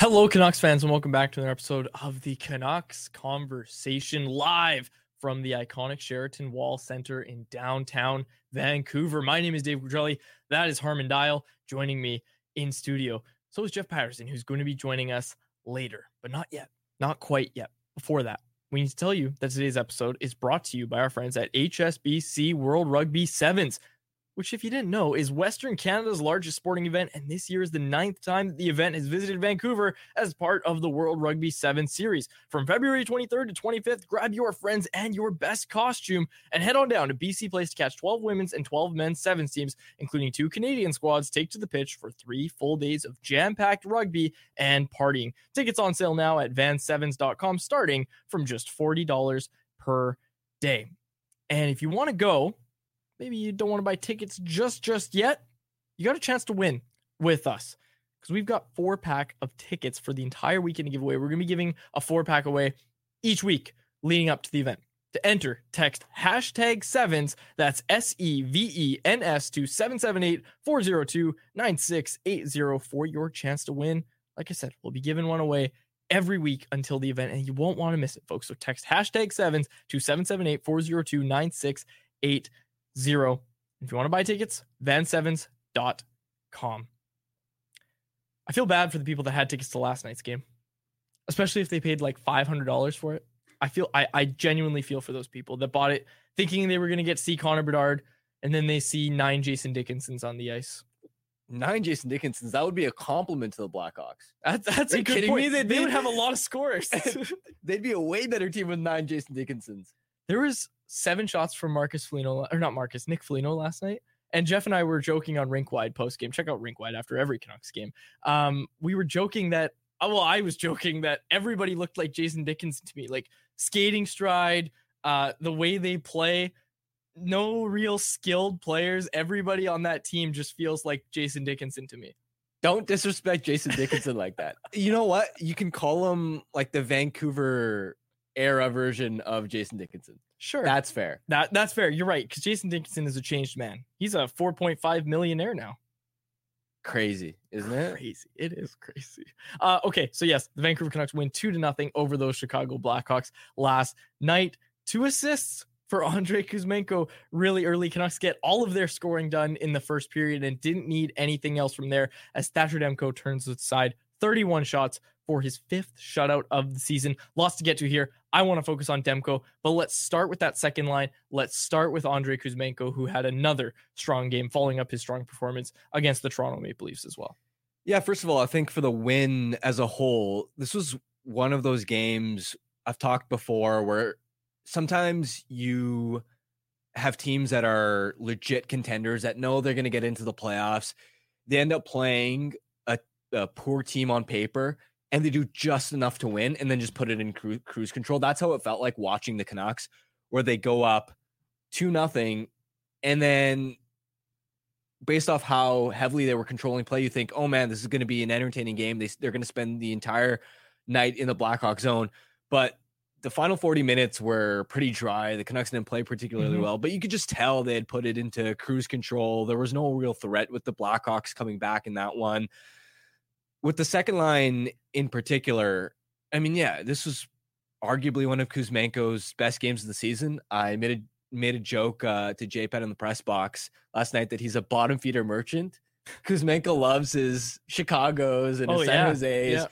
Hello, Canucks fans, and welcome back to another episode of the Canucks Conversation live from the iconic Sheraton Wall Center in downtown Vancouver. My name is Dave Quadrelli. That is Harman Dayal joining me in studio. So is Jeff Paterson, who's going to be joining us later, but not yet, not quite yet. Before that, we need to tell you that today's episode is brought to you by our friends at HSBC World Rugby Sevens which, if you didn't know, is Western Canada's largest sporting event. And this year is the ninth time that the event has visited Vancouver as part of the World Rugby 7 series. From February 23rd to 25th, grab your friends and your best costume and head on down to BC Place to catch 12 women's and 12 men's sevens teams, including two Canadian squads, take to the pitch for three full days of jam packed rugby and partying. Tickets on sale now at van7s.com, starting from just $40 per day. And if you want to go, maybe you don't want to buy tickets just just yet, you got a chance to win with us because we've got four pack of tickets for the entire weekend to give. We're going to be giving a four pack away each week leading up to the event. To enter, text hashtag sevens, that's S E V E N S to 778 402 9680 for your chance to win. Like I said, we'll be giving one away every week until the event, and you won't want to miss it, folks. So text hashtag sevens to 778 402 9680 zero. If you want to buy tickets, van7s.com. I feel bad for the people that had tickets to last night's game, especially if they paid like $500 for it. I feel, I, I genuinely feel for those people that bought it thinking they were going to get see Connor Bedard and then they see nine Jason Dickinsons on the ice. Nine Jason Dickinsons. That would be a compliment to the Blackhawks. That, that's a good kidding point. me? They, They- they would have a lot of scores. They'd be a way better team with nine Jason Dickinsons. there was seven shots from Marcus Foligno, or not Marcus, Nick Foligno last night. And Jeff and I were joking on Rinkwide post game. Check out Rinkwide after every Canucks game. Um, we were joking that, oh, well, I was joking that everybody looked like Jason Dickinson to me, like skating stride, uh, the way they play. No real skilled players. Everybody on that team just feels like Jason Dickinson to me. Don't disrespect Jason Dickinson like that. You know what? You can call him like the Vancouver era version of Jason Dickinson. Sure, That's fair. that that's fair. You're right because Jason Dickinson is a changed man. He's a 4.5 millionaire now. Crazy, isn't it? crazy. It is crazy. Uh, okay, so yes, the Vancouver Canucks win two to nothing over those Chicago Blackhawks last night. Two assists for Andrei Kuzmenko really early. Canucks get all of their scoring done in the first period and didn't need anything else from there as Thatcher Demko turns aside 31 shots for his fifth shutout of the season. Lots to get to here. I want to focus on Demko, but let's start with that second line. Let's start with Andrei Kuzmenko, who had another strong game, following up his strong performance against the Toronto Maple Leafs as well. Yeah, first of all, I think for the win as a whole, this was one of those games I've talked before where sometimes you have teams that are legit contenders that know they're going to get into the playoffs. They end up playing a, a, poor team on paper and they do just enough to win and then just put it in cru- cruise control. That's how it felt like watching the Canucks, where they go up two nothing and then based off how heavily they were controlling play, you think, oh man, this is going to be an entertaining game. They, they're going to spend the entire night in the Blackhawk zone. But the final 40 minutes were pretty dry. The Canucks didn't play particularly mm-hmm. well, but you could just tell they had put it into cruise control. There was no real threat with the Blackhawks coming back in that one. With the second line in particular, I mean, yeah, this was arguably one of Kuzmenko's best games of the season. I made a made a joke uh, to JPET in the press box last night that he's a bottom feeder merchant. Kuzmenko loves his Chicago's and his oh, San yeah. Jose's. Yeah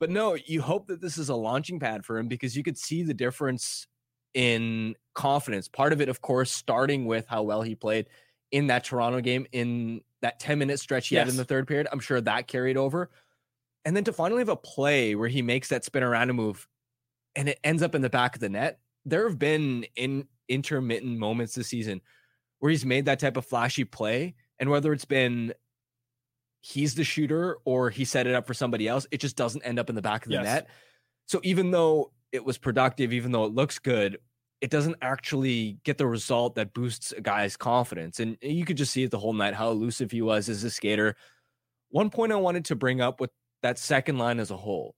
but no, you hope that this is a launching pad for him because you could see the difference in confidence. Part of it, of course, starting with how well he played in that Toronto game in that 10 minute stretch he yes. had in the third period. I'm sure that carried over. And then to finally have a play where he makes that spin around a move and it ends up in the back of the net. There have been in intermittent moments this season where he's made that type of flashy play. And whether it's been he's the shooter or he set it up for somebody else. It just doesn't end up in the back of the yes. net. So even though it was productive, even though it looks good, it doesn't actually get the result that boosts a guy's confidence. And you could just see it the whole night how elusive he was as a skater. One point I wanted to bring up with that second line as a whole.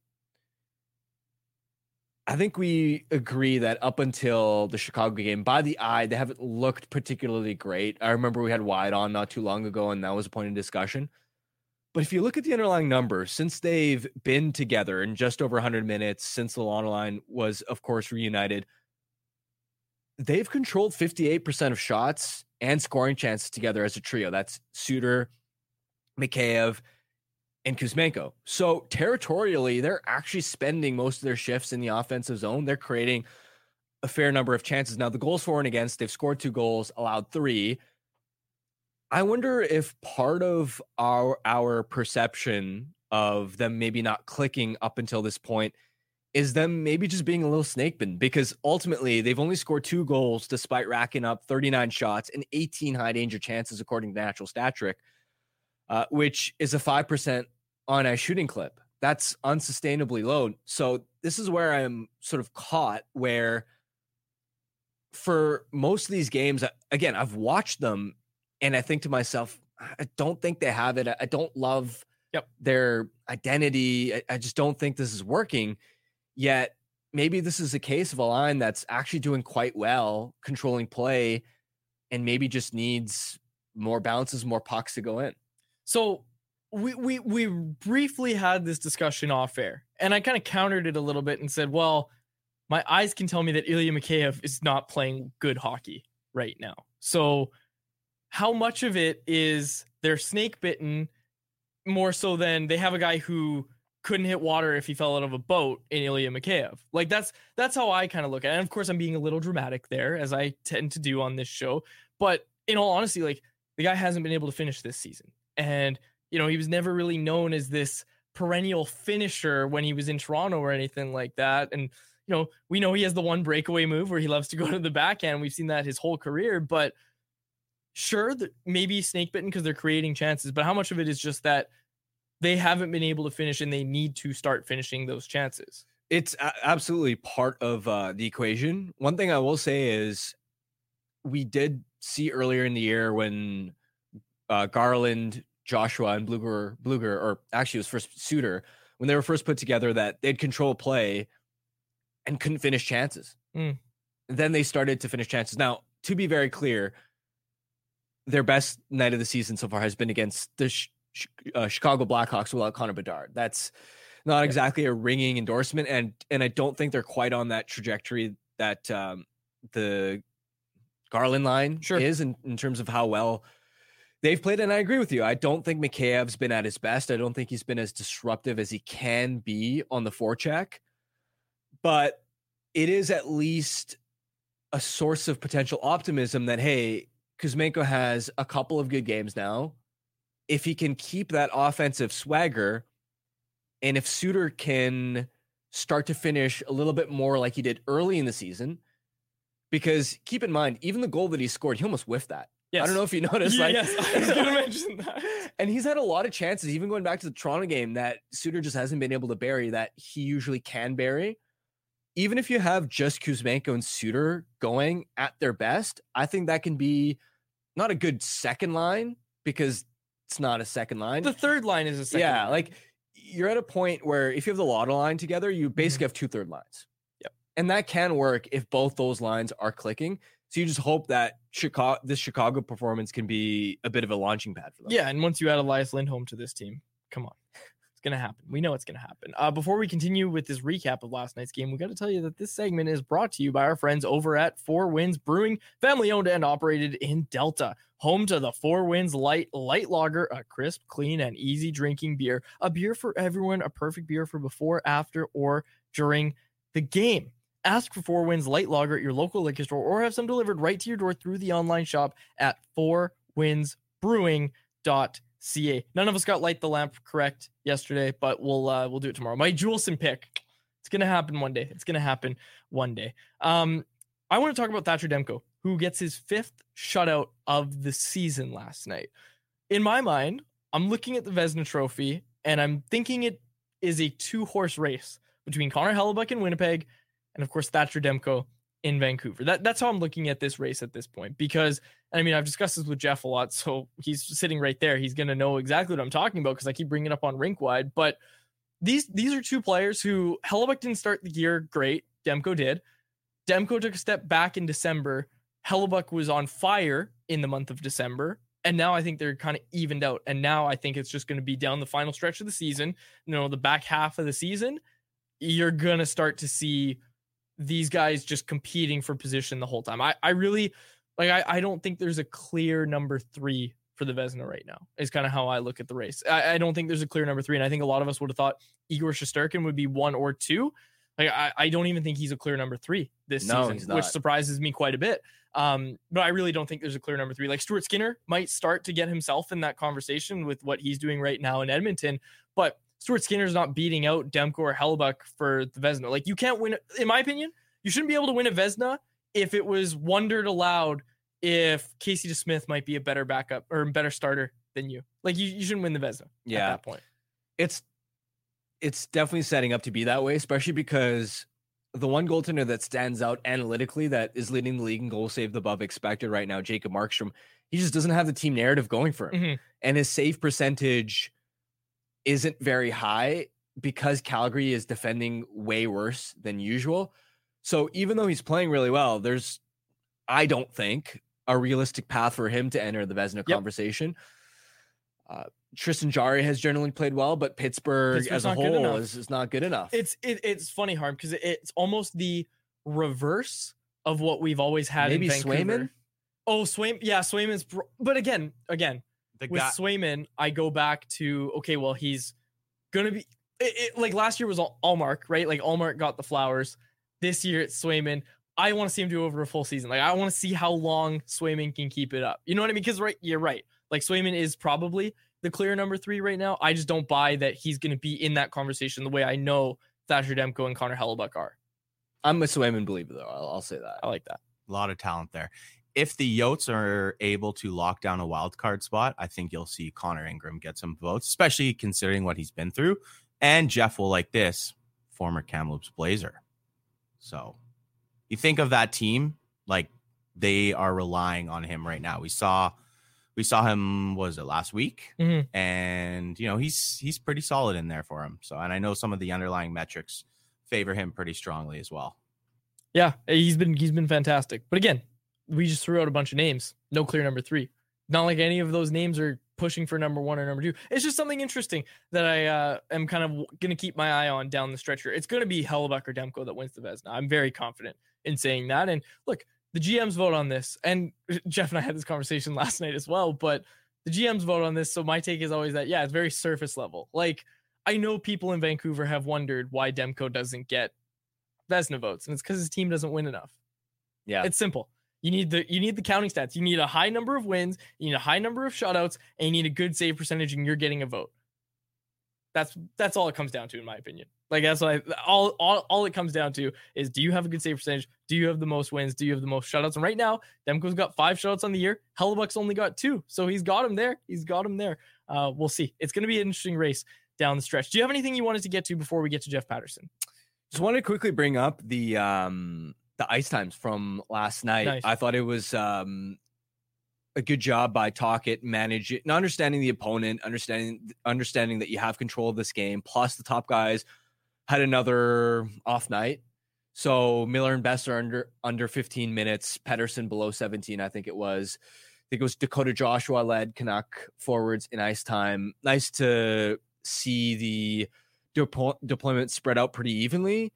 I think we agree that up until the Chicago game, by the eye, they haven't looked particularly great. I remember we had Wide on not too long ago, and that was a point of discussion. But if you look at the underlying numbers, since they've been together in just over 100 minutes, since the line was, of course, reunited, they've controlled 58% of shots and scoring chances together as a trio. That's Suter, Mikheyev, and Kuzmenko. So territorially, they're actually spending most of their shifts in the offensive zone. They're creating a fair number of chances. Now, the goals for and against, they've scored two goals, allowed three. I wonder if part of our our perception of them maybe not clicking up until this point is them maybe just being a little snake bitten because ultimately they've only scored two goals despite racking up 39 shots and 18 high danger chances according to natural stat trick, uh, which is a 5% on a shooting clip. That's unsustainably low. So this is where I'm sort of caught where for most of these games, again, I've watched them and I think to myself, I don't think they have it. I don't love yep. their identity. I, I just don't think this is working. Yet maybe this is a case of a line that's actually doing quite well, controlling play, and maybe just needs more bounces, more pucks to go in. So we we we briefly had this discussion off air, and I kind of countered it a little bit and said, "Well, my eyes can tell me that Ilya Mikheyev is not playing good hockey right now." So how much of it is they're snake bitten more so than they have a guy who couldn't hit water if he fell out of a boat in Ilya Mikheyev. Like that's that's how I kind of look at it. And of course I'm being a little dramatic there as I tend to do on this show. But in all honesty, like the guy hasn't been able to finish this season. And you know, he was never really known as this perennial finisher when he was in Toronto or anything like that. And you know, we know he has the one breakaway move where he loves to go to the backhand. We've seen that his whole career, but sure that maybe snake bitten because they're creating chances, but how much of it is just that they haven't been able to finish and they need to start finishing those chances? It's absolutely part of uh, the equation. One thing I will say is we did see earlier in the year when uh, Garland, Joshua, and Bluger, Blueger, or actually it was first Suter, when they were first put together, that they'd control play and couldn't finish chances. Mm. Then they started to finish chances. Now, to be very clear, their best night of the season so far has been against the sh- uh, Chicago Blackhawks without Connor Bedard. That's not exactly a ringing endorsement, and and I don't think they're quite on that trajectory that um, the Garland line sure. is in, in terms of how well they've played. And I agree with you. I don't think Mikheyev's been at his best. I don't think he's been as disruptive as he can be on the forecheck. But it is at least a source of potential optimism that hey, Kuzmenko has a couple of good games now. If he can keep that offensive swagger, and if Suter can start to finish a little bit more like he did early in the season, because keep in mind, even the goal that he scored, he almost whiffed that. Yes. I don't know if you noticed. Like, yes, I was gonna mention that. And he's had a lot of chances, even going back to the Toronto game, that Suter just hasn't been able to bury that he usually can bury. Even if you have just Kuzmenko and Suter going at their best, I think that can be not a good second line because it's not a second line. The third line is a second. yeah, line. like you're at a point where if you have the Lotto line together, you mm-hmm. basically have two third lines. Yep. And that can work if both those lines are clicking. So you just hope that Chicago this Chicago performance can be a bit of a launching pad for them. Yeah, and once you add Elias Lindholm to this team, come on. It's gonna happen. We know it's gonna happen. Uh, before we continue with this recap of last night's game, we got to tell you that this segment is brought to you by our friends over at Four Winds Brewing, family owned and operated in Delta, home to the Four Winds Light Light Lager, a crisp, clean, and easy drinking beer, a beer for everyone, a perfect beer for before, after, or during the game. Ask for Four Winds Light Lager at your local liquor store, or have some delivered right to your door through the online shop at Four Winds Brewing ca. None of us got light the lamp correct yesterday, but we'll uh, we'll do it tomorrow. My Juleson pick. It's gonna happen one day. It's gonna happen one day. Um, I want to talk about Thatcher Demko, who gets his fifth shutout of the season last night. In my mind, I'm looking at the Vezina Trophy and I'm thinking it is a two horse race between Connor Hellebuyck in Winnipeg and of course Thatcher Demko in Vancouver. That that's how I'm looking at this race at this point because I mean I've discussed this with Jeff a lot, so he's sitting right there. He's gonna know exactly what I'm talking about because I keep bringing it up on Rink Wide. But these these are two players who Hellebuyck didn't start the year great. Demko did. Demko took a step back in December. Hellebuyck was on fire in the month of December. And now I think they're kind of evened out. And now I think it's just going to be down the final stretch of the season. You know, the back half of the season, you're going to start to see these guys just competing for position the whole time. I, I really like I, I don't think there's a clear number three for the Vezina right now, is kind of how I look at the race. I, I don't think there's a clear number three. And I think a lot of us would have thought Igor Shesterkin would be one or two. Like I, I don't even think he's a clear number three this No, season, which surprises me quite a bit. Um, but I really don't think there's a clear number three. Like Stuart Skinner might start to get himself in that conversation with what he's doing right now in Edmonton, but Stuart Skinner's not beating out Demko or Hellebuyck for the Vezina. Like you can't win, in my opinion, you shouldn't be able to win a Vezina if it was wondered aloud if Casey DeSmith might be a better backup or a better starter than you. Like you, you shouldn't win the Vezina at that point. it's it's definitely setting up to be that way, especially because the one goaltender that stands out analytically that is leading the league in goal saved above expected right now, Jacob Markstrom, he just doesn't have the team narrative going for him. Mhm. And his save percentage isn't very high because Calgary is defending way worse than usual. So even though he's playing really well, there's I don't think a realistic path for him to enter the Vezina conversation. Uh, Tristan Jarry has generally played well, but Pittsburgh Pittsburgh's as a whole is, is not good enough. It's it, it's funny, Harm, because it, it's almost the reverse of what we've always had Maybe in Vancouver. Swayman? Oh, Swayman. Yeah, Swayman's. br- But again, again, The with guy, Swayman, I go back to okay, well, he's gonna be it, it- like last year was All- Ullmark, right? Like Ullmark got the flowers. This year it's Swayman. I want to see him do over a full season. Like I want to see how long Swayman can keep it up. You know what I mean? Because right, you're right. Like Swayman is probably the clear number three right now. I just don't buy that he's gonna be in that conversation the way I know Thatcher Demko and Connor Hellebuyck are. I'm a Swayman believer though. I'll, I'll say that. I like that. a lot of talent there. If the Yotes are able to lock down a wild card spot, I think you'll see Connor Ingram get some votes, especially considering what he's been through. And Jeff will like this, former Kamloops Blazer. So you think of that team, like they are relying on him right now. We saw we saw him was it last week? Mhm. And you know, he's he's pretty solid in there for him. So and I know some of the underlying metrics favor him pretty strongly as well. Yeah, he's been he's been fantastic. But again, we just threw out a bunch of names. No clear number three. Not like any of those names are pushing for number one or number two. It's just something interesting that I uh, am kind of going to keep my eye on down the stretch here. It's going to be Hellebuyck or Demko that wins the Vezina. I'm very confident in saying that. And look, the GMs vote on this, and Jeff and I had this conversation last night as well. But the GMs vote on this, so my take is always that yeah, it's very surface level. Like I know people in Vancouver have wondered why Demko doesn't get Vezina votes, and it's because his team doesn't win enough. Yeah. It's simple. You need the you need the counting stats. You need a high number of wins, you need a high number of shutouts, and you need a good save percentage, and you're getting a vote. That's that's all it comes down to, in my opinion. Like that's why all, all all it comes down to is do you have a good save percentage? Do you have the most wins? Do you have the most shutouts? And right now, Demko's got five shutouts on the year. Hellebuyck's only got two, so he's got him there. He's got him there. Uh, we'll see. It's going to be an interesting race down the stretch. Do you have anything you wanted to get to before we get to Jeff Paterson? Just wanted to quickly bring up the um the ice times from last night. Nice. I thought it was um a good job by Tocchet manage it, and understanding the opponent, understanding understanding that you have control of this game. Plus, the top guys had another off night, so Miller and Best are under under 15 minutes. Pettersson below 17, I think it was. I think it was Dakota Joshua led Canuck forwards in ice time. Nice to see the depo- deployment spread out pretty evenly.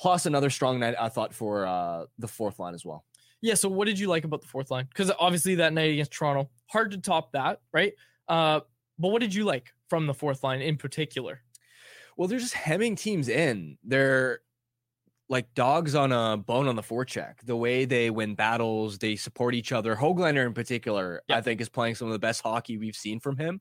Plus another strong night, I thought, for uh, the fourth line as well. Yeah. So what did you like about the fourth line? Because obviously that night against Toronto, hard to top that, right? Uh, but what did you like from the fourth line in particular? Well, they're just hemming teams in. They're like dogs on a bone on the forecheck. The way they win battles, they support each other. Hoglander in particular, I think, is playing some of the best hockey we've seen from him.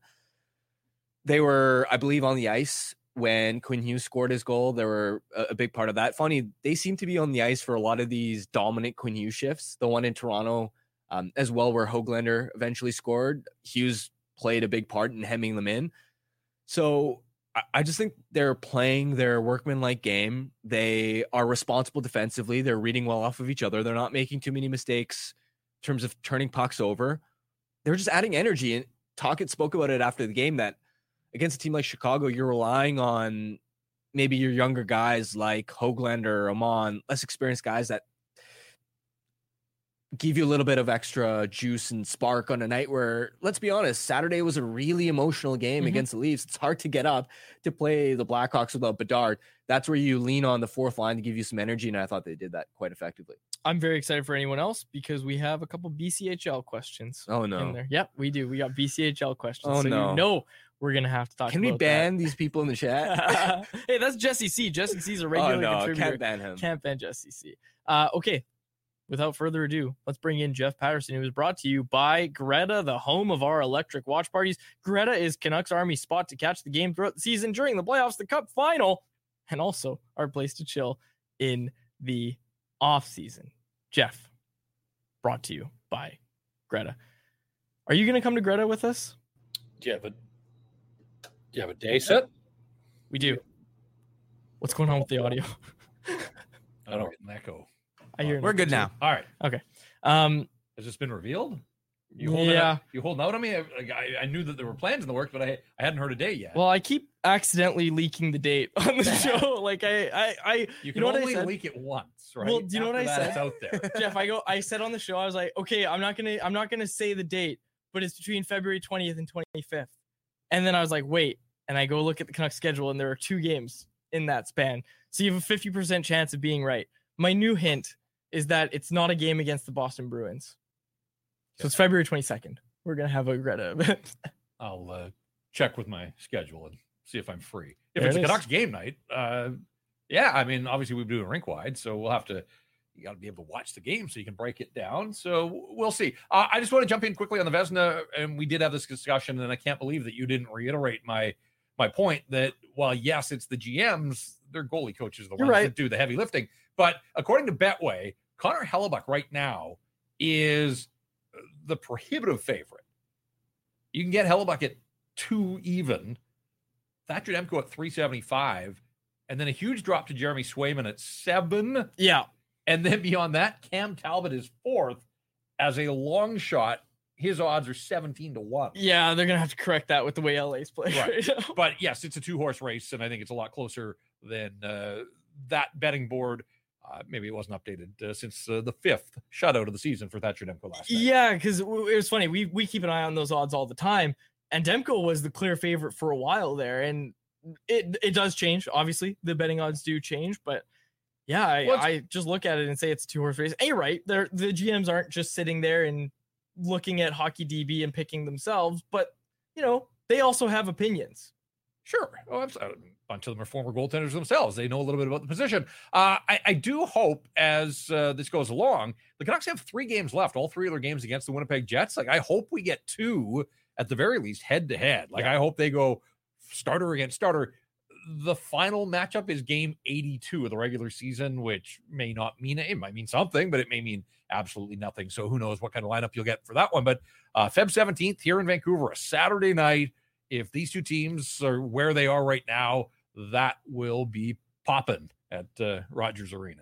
They were, I believe, on the ice when Quinn Hughes scored his goal. They were a, a big part of that. Funny, they seem to be on the ice for a lot of these dominant Quinn Hughes shifts. The one in Toronto, um, as well, where Hoglander eventually scored. Hughes played a big part in hemming them in. So I- I just think they're playing their workmanlike game. They are responsible defensively. They're reading well off of each other. They're not making too many mistakes in terms of turning pucks over. They're just adding energy. And Talkett spoke about it after the game that against a team like Chicago, you're relying on maybe your younger guys like Hoglander, Aman, less experienced guys that give you a little bit of extra juice and spark on a night where, let's be honest, Saturday was a really emotional game Mhm. against the Leafs. It's hard to get up to play the Blackhawks without Bedard. That's where you lean on the fourth line to give you some energy, and I thought they did that quite effectively. I'm very excited for anyone else because we have a couple BCHL questions Oh in no! there. Yep, we do. We got BCHL questions. Oh, so no. you know we're gonna have to talk. Can we about that. ban these people in the chat? hey, that's Jesse C. Jesse C's a regular oh regular no, contributor. can't ban him. Can't ban Jesse C. Uh, okay. Without further ado, let's bring in Jeff Paterson, who is brought to you by Greta, the home of our electric watch parties. Greta is Canucks Army spot to catch the game throughout the season during the playoffs, the Cup final, and also our place to chill in the off season. Jeff, brought to you by Greta. Are you going to come to Greta with us? Do you have a do you have a day set? We do. What's going on with the audio? I don't get an echo. I hear. We're good now. All right. Okay. Um, Has this been revealed? You holding Yeah. out, you holding out on me? I, I, I knew that there were plans in the works, but I, I hadn't heard a day yet. Well, I keep accidentally leaking the date on the show. Like I, I, I you can know what I only said? leak it once, right? Well, do you know what I that, said? It's out there. Jeff, I go, I said on the show, I was like, okay, I'm not gonna, I'm not gonna say the date, but it's between February 20th and 25th. And then I was like, wait, and I go look at the Canucks schedule, and there are two games in that span, so you have a 50% chance of being right. My new hint is that it's not a game against the Boston Bruins, so it's February 22nd. We're gonna have a Greta event. I'll uh, check with my schedule and see if I'm free. If There it's it. Canucks game night, uh, yeah, I mean, obviously we do it rink wide, so we'll have to. You got to be able to watch the game so you can break it down. So we'll see. Uh, I just want to jump in quickly on the Vezina, and we did have this discussion, and I can't believe that you didn't reiterate my my point that while yes, it's the GMs, their goalie coaches are the You're ones right. that do the heavy lifting. But according to Betway, Connor Hellebuyck right now is the prohibitive favorite. You can get Hellebuyck at two even, Thatcher Demko at 375, and then a huge drop to Jeremy Swayman at seven. yeah, And then beyond that, Cam Talbot is fourth as a long shot. His odds are 17 to 1. yeah, they're gonna have to correct that with the way LA's playing Right. right. But yes, it's a two horse race, and I think it's a lot closer than uh, that betting board. Uh, maybe it wasn't updated uh, since uh, the fifth shutout of the season for Thatcher Demko last night. Yeah, because it was funny. We we keep an eye on those odds all the time, and Demko was the clear favorite for a while there, and it it does change. Obviously, the betting odds do change, but yeah, I, Well, I just look at it and say it's a two horse race. And you're right. They're, the GMs aren't just sitting there and looking at hockey DB and picking themselves, but you know they also have opinions. Sure. Oh, abs- a bunch of them are former goaltenders themselves. They know a little bit about the position. Uh, I, I do hope as uh, this goes along, the Canucks have three games left, all three of their games against the Winnipeg Jets. Like, I hope we get two at the very least head to head. Like, I hope they go starter against starter. The final matchup is game 82 of the regular season, which may not mean it might mean something, but it may mean absolutely nothing. So who knows what kind of lineup you'll get for that one. But uh, Feb 17th here in Vancouver, a Saturday night. If these two teams are where they are right now, that will be popping at uh, Rogers Arena.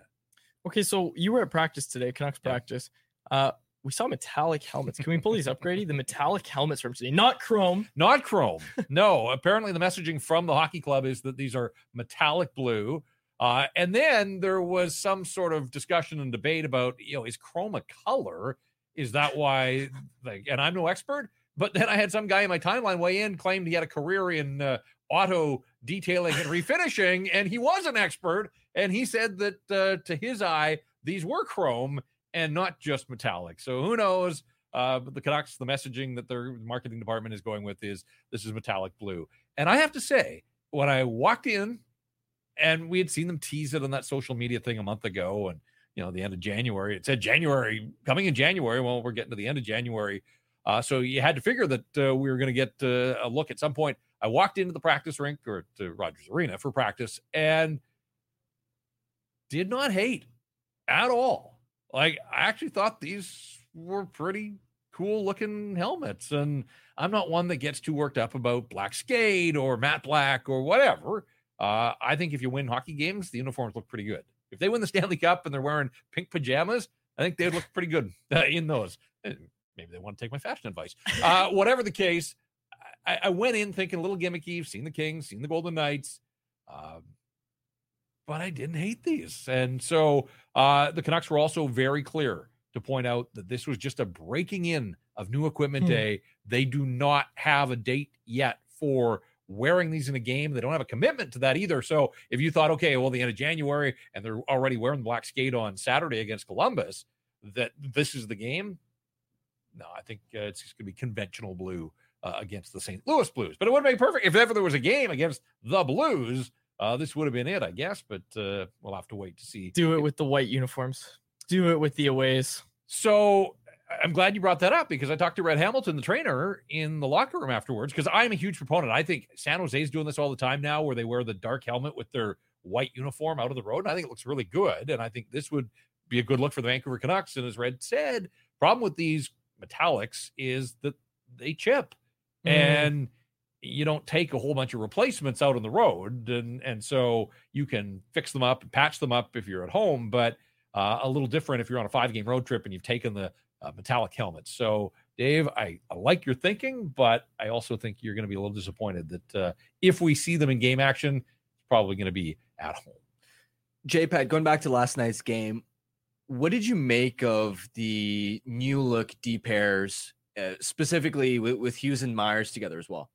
Okay, so you were at practice today, Canucks Yeah. practice. Uh, we saw metallic helmets. Can we pull these up, Grady? The metallic helmets from today, not chrome. Not chrome. no, apparently the messaging from the hockey club is that these are metallic blue. Uh, and then there was some sort of discussion and debate about, you know, is chrome a color? Is that why? Like, and I'm no expert, but then I had some guy in my timeline weigh in, claimed he had a career in uh, auto detailing and refinishing, and he was an expert, and he said that uh, to his eye, these were chrome and not just metallic. So who knows? Uh, the Canucks, the messaging that their marketing department is going with is this is metallic blue. And I have to say, when I walked in and we had seen them tease it on that social media thing a month ago, and you know, the end of January, it said January coming in January. Well, we're getting to the end of January. Uh, so you had to figure that uh, we were going to get uh, a look at some point. I walked into the practice rink or to Rogers Arena for practice and did not hate at all. Like I actually thought these were pretty cool looking helmets. And I'm not one that gets too worked up about black skate or matte black or whatever. Uh, I think if you win hockey games, the uniforms look pretty good. If they win the Stanley Cup and they're wearing pink pajamas, I think they'd look pretty good uh, in those. Uh, Maybe they want to take my fashion advice. Uh, whatever the case, I, I went in thinking a little gimmicky. Seen the Kings, seen the Golden Knights. Um, but I didn't hate these. And so uh, the Canucks were also very clear to point out that this was just a breaking in of new equipment Hmm. day. They do not have a date yet for wearing these in a game. They don't have a commitment to that either. So if you thought, okay, well, the end of January and they're already wearing the black skate on Saturday against Columbus, that this is the game. No, I think uh, it's just going to be conventional blue uh, against the St. Louis Blues. But it would been perfect if ever there was a game against the Blues. Uh, this would have been it, I guess. But uh, we'll have to wait to see. Do it with the white uniforms. Do it with the aways. So I'm glad you brought that up because I talked to Red Hamilton, the trainer, in the locker room afterwards. Because I'm a huge proponent. I think San Jose's doing this all the time now, where they wear the dark helmet with their white uniform out of the road. And I think it looks really good. And I think this would be a good look for the Vancouver Canucks. And as Red said, problem with these metallics is that they chip, Mhm. and you don't take a whole bunch of replacements out on the road, and and so you can fix them up, patch them up if you're at home, but uh, a little different if you're on a five game road trip and you've taken the uh, metallic helmets. So, Dave, I, I like your thinking, but I also think you're going to be a little disappointed that uh, if we see them in game action, it's probably going to be at home. JPAT, going back to last night's game, what did you make of the new look D pairs, uh, specifically with, with Hughes and Myers together as well?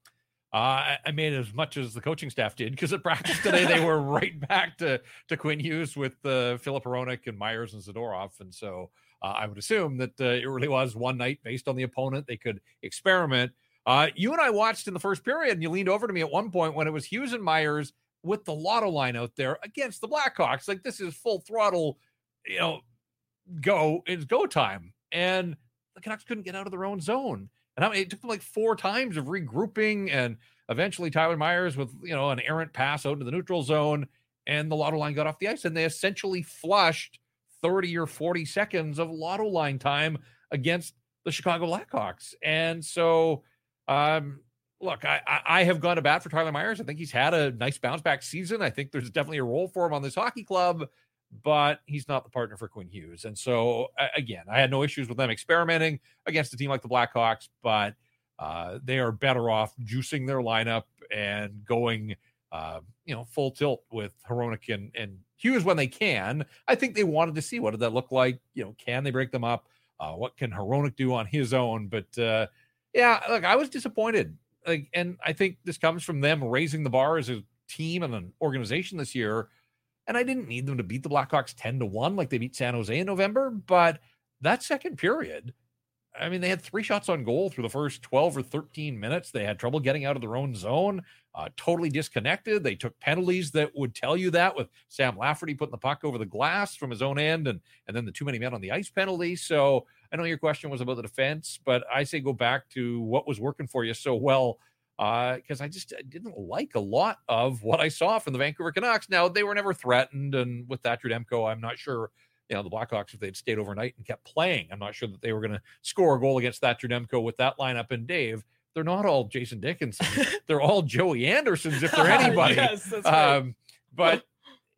Uh, I, made as much as the coaching staff did because at practice today they were right back to to Quinn Hughes with uh, Filip Hronek and Myers and Zadorov, and so uh, I would assume that uh, it really was one night based on the opponent they could experiment. Uh, you and I watched in the first period, and you leaned over to me at one point when it was Hughes and Myers with the lotto line out there against the Blackhawks. Like this is full throttle, you know, go it's go time, and the Canucks couldn't get out of their own zone. And I mean, it took them like four times of regrouping, and eventually Tyler Myers with you know an errant pass out into the neutral zone, and the lotto line got off the ice, and they essentially flushed 30 or 40 seconds of lotto line time against the Chicago Blackhawks. And so, um, look, I, I I have gone to bat for Tyler Myers. I think he's had a nice bounce back season. I think there's definitely a role for him on this hockey club, but he's not the partner for Quinn Hughes. And so, again, I had no issues with them experimenting against a team like the Blackhawks, but uh, they are better off juicing their lineup and going, uh, you know, full tilt with Hronek and, and Hughes when they can. I think they wanted to see what did that look like. You know, can they break them up? Uh, what can Hronek do on his own? But uh, yeah, look, I was disappointed. Like, and I think this comes from them raising the bar as a team and an organization this year. And I didn't need them to beat the Blackhawks 10 to 1 like they beat San Jose in November. But that second period, I mean, they had three shots on goal through the first 12 or 13 minutes. They had trouble getting out of their own zone, uh, totally disconnected. They took penalties that would tell you that with Sam Lafferty putting the puck over the glass from his own end and, and then the too many men on the ice penalty. So I know your question was about the defense, but I say go back to what was working for you so well because uh, I just I didn't like a lot of what I saw from the Vancouver Canucks. Now they were never threatened, and with Thatcher Demko, I'm not sure. You know the Blackhawks if they'd stayed overnight and kept playing. I'm not sure that they were going to score a goal against Thatcher Demko with that lineup. And Dave, they're not all Jason Dickinson. they're all Joey Andersons if they're anybody. yes, right. Um, but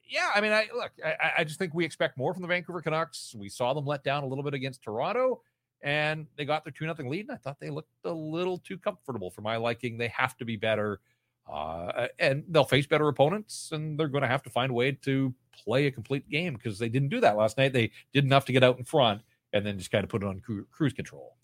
yeah, I mean, I look, I, I just think we expect more from the Vancouver Canucks. We saw them let down a little bit against Toronto, and they got their two nothing lead. And I thought they looked a little too comfortable for my liking. They have to be better, uh, and they'll face better opponents, and they're going to have to find a way to play a complete game because they didn't do that last night. They did enough to get out in front, and then just kind of put it on cru- cruise control.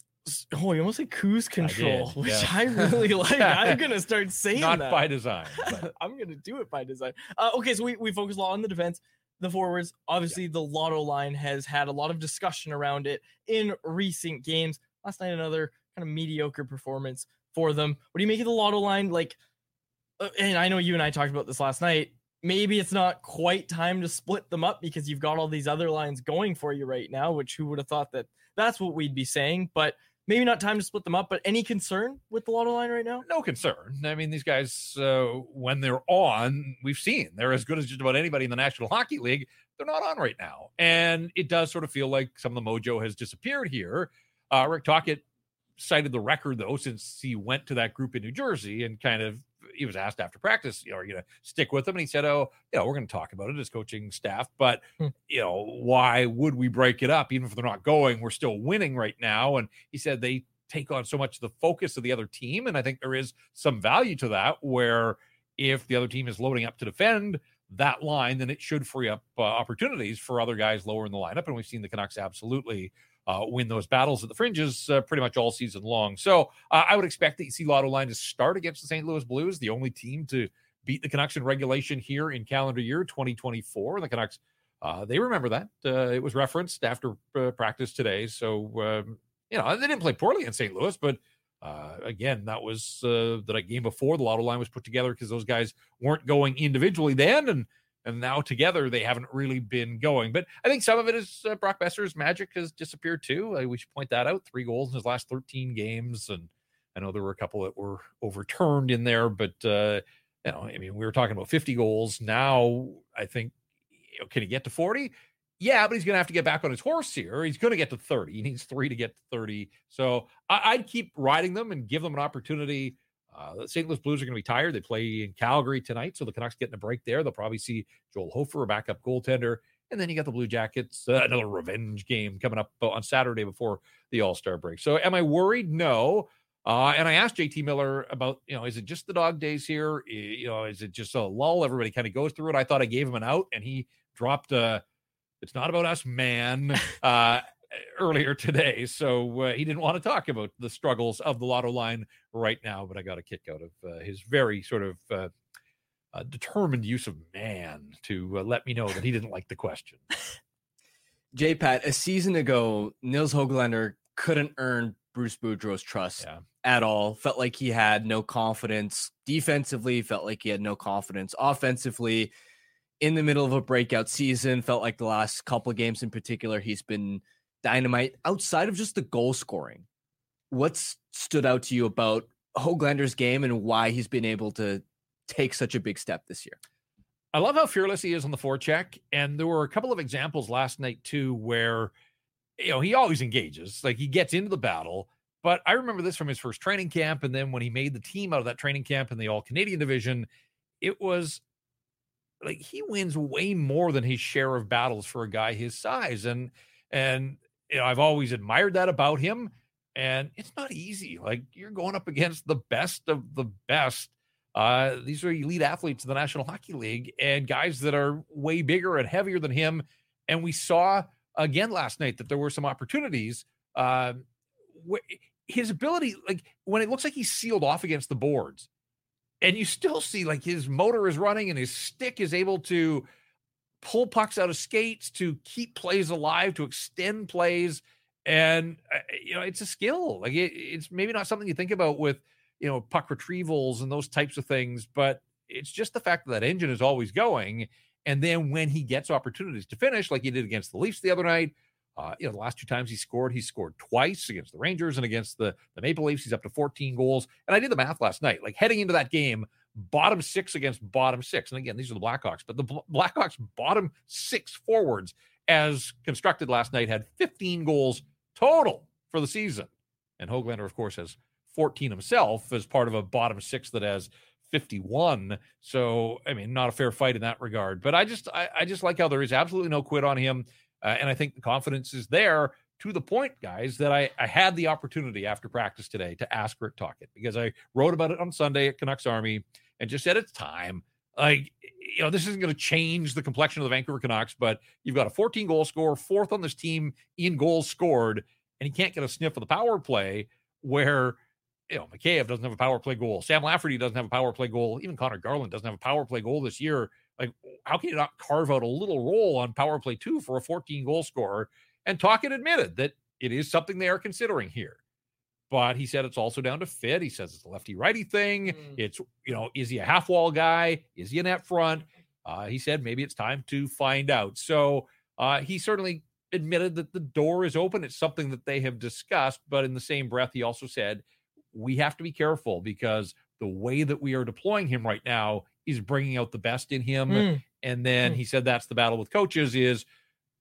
Oh, you almost say cruise control, did, which yeah. I really like. I'm gonna start saying Not that. by design. but- I'm gonna do it by design. Uh, okay, so we, we focus a lot on the defense, the forwards. Obviously, the lotto line has had a lot of discussion around it in recent games. Last night, another kind of mediocre performance for them. What do you make of the lotto line? Like, uh, and I know you and I talked about this last night. Maybe it's not quite time to split them up because you've got all these other lines going for you right now. Which who would have thought that that's what we'd be saying? But maybe not time to split them up. But any concern with the lotto line right now? no concern. I mean, these guys, uh, when they're on, we've seen they're as good as just about anybody in the National Hockey League. They're not on right now. And it does sort of feel like some of the mojo has disappeared here. Uh, Rick Tocchet cited the record, though, since he went to that group in New Jersey and kind of he was asked after practice, you know, are you going to stick with them? And he said, oh, you know, we're going to talk about it as coaching staff, but, Hmm. you know, why would we break it up? Even if they're not going, we're still winning right now. And he said they take on so much of the focus of the other team. And I think there is some value to that where if the other team is loading up to defend that line, then it should free up uh, opportunities for other guys lower in the lineup. And we've seen the Canucks absolutely uh, win those battles at the fringes uh, pretty much all season long. So uh, I would expect that you see Lotto line to start against the St. Louis Blues, the only team to beat the Canucks in regulation here in calendar year 2024. The Canucks, uh, they remember that. Uh, it was referenced after uh, practice today. So, um, you know, they didn't play poorly in St. Louis, but uh, again, that was uh, the game before the Lotto line was put together because those guys weren't going individually then, and and now together they haven't really been going. But I think some of it is uh, Brock Boeser's magic has disappeared too. Uh, we should point that out. Three goals in his last 13 games, and I know there were a couple that were overturned in there, but uh, you know, I mean, we were talking about 50 goals. Now I think, you know, can he get to 40? Yeah, but he's going to have to get back on his horse here. He's going to get to 30. He needs three to get to 30. So I, I'd keep riding them and give them an opportunity. Uh, the St. Louis Blues are going to be tired. They play in Calgary tonight, so the Canucks getting a break there. They'll probably see Joel Hofer, a backup goaltender, and then you got the Blue Jackets, uh, another revenge game coming up uh, on Saturday before the All Star break. So, am I worried? No. Uh, and I asked JT Miller about, you know, is it just the dog days here? You know, is it just a lull? Everybody kind of goes through it. I thought I gave him an out, and he dropped a. It's not about us, man. Uh, earlier today, so uh, he didn't want to talk about the struggles of the Lotto line right now. But I got a kick out of uh, his very sort of uh, uh, determined use of man to uh, let me know that he didn't like the question. J Pat, a season ago, Nils Hoglander couldn't earn Bruce Boudreau's trust Yeah. at all. Felt like he had no confidence defensively, felt like he had no confidence offensively. In the middle of a breakout season, felt like the last couple of games in particular, he's been dynamite outside of just the goal scoring. What's stood out to you about Hoglander's game and why he's been able to take such a big step this year? I love how fearless he is on the forecheck. And there were a couple of examples last night, too, where, you know, he always engages, like he gets into the battle. But I remember this from his first training camp. And then when he made the team out of that training camp in the All Canadian division, it was like he wins way more than his share of battles for a guy his size. And, and, you know, I've always admired that about him. And it's not easy. Like you're going up against the best of the best. Uh, these are elite athletes in the National Hockey League and guys that are way bigger and heavier than him. And we saw again last night that there were some opportunities. Uh, his ability, like when it looks like he's sealed off against the boards, and you still see like his motor is running and his stick is able to pull pucks out of skates to keep plays alive, to extend plays. And, uh, you know, it's a skill. Like it, it's maybe not something you think about with, you know, puck retrievals and those types of things, but it's just the fact that that engine is always going. And then when he gets opportunities to finish, like he did against the Leafs the other night, Uh, you know, the last two times he scored, he scored twice against the Rangers and against the, the Maple Leafs. He's up to 14 goals. And I did the math last night. Like heading into that game, bottom six against bottom six. And again, these are the Blackhawks, but the Blackhawks bottom six forwards, as constructed last night, had 15 goals total for the season. And Hoglander, of course, has 14 himself as part of a bottom six that has 51. So, I mean, not a fair fight in that regard. But I just, I, I just like how there is absolutely no quit on him. Uh, and I think the confidence is there to the point, guys, that I, I had the opportunity after practice today to ask Rick Tocchet because I wrote about it on Sunday at Canucks Army and just said it's time. Like, you know, this isn't going to change the complexion of the Vancouver Canucks, but you've got a 14 goal scorer, fourth on this team in goals scored, and he can't get a sniff of the power play where you know, Mikheyev doesn't have a power play goal. Sam Lafferty doesn't have a power play goal. Even Conor Garland doesn't have a power play goal this year. Like, how can you not carve out a little role on power play two for a 14 goal scorer? And Tocchet admitted that it is something they are considering here. But he said it's also down to fit. He says it's a lefty righty thing. Mm. It's, you know, is he a half wall guy? Is he a net front? Uh, he said maybe it's time to find out. So uh, he certainly admitted that the door is open. It's something that they have discussed. But in the same breath, he also said we have to be careful because the way that we are deploying him right now is bringing out the best in him. Mm. And then mm. he said that's the battle with coaches is,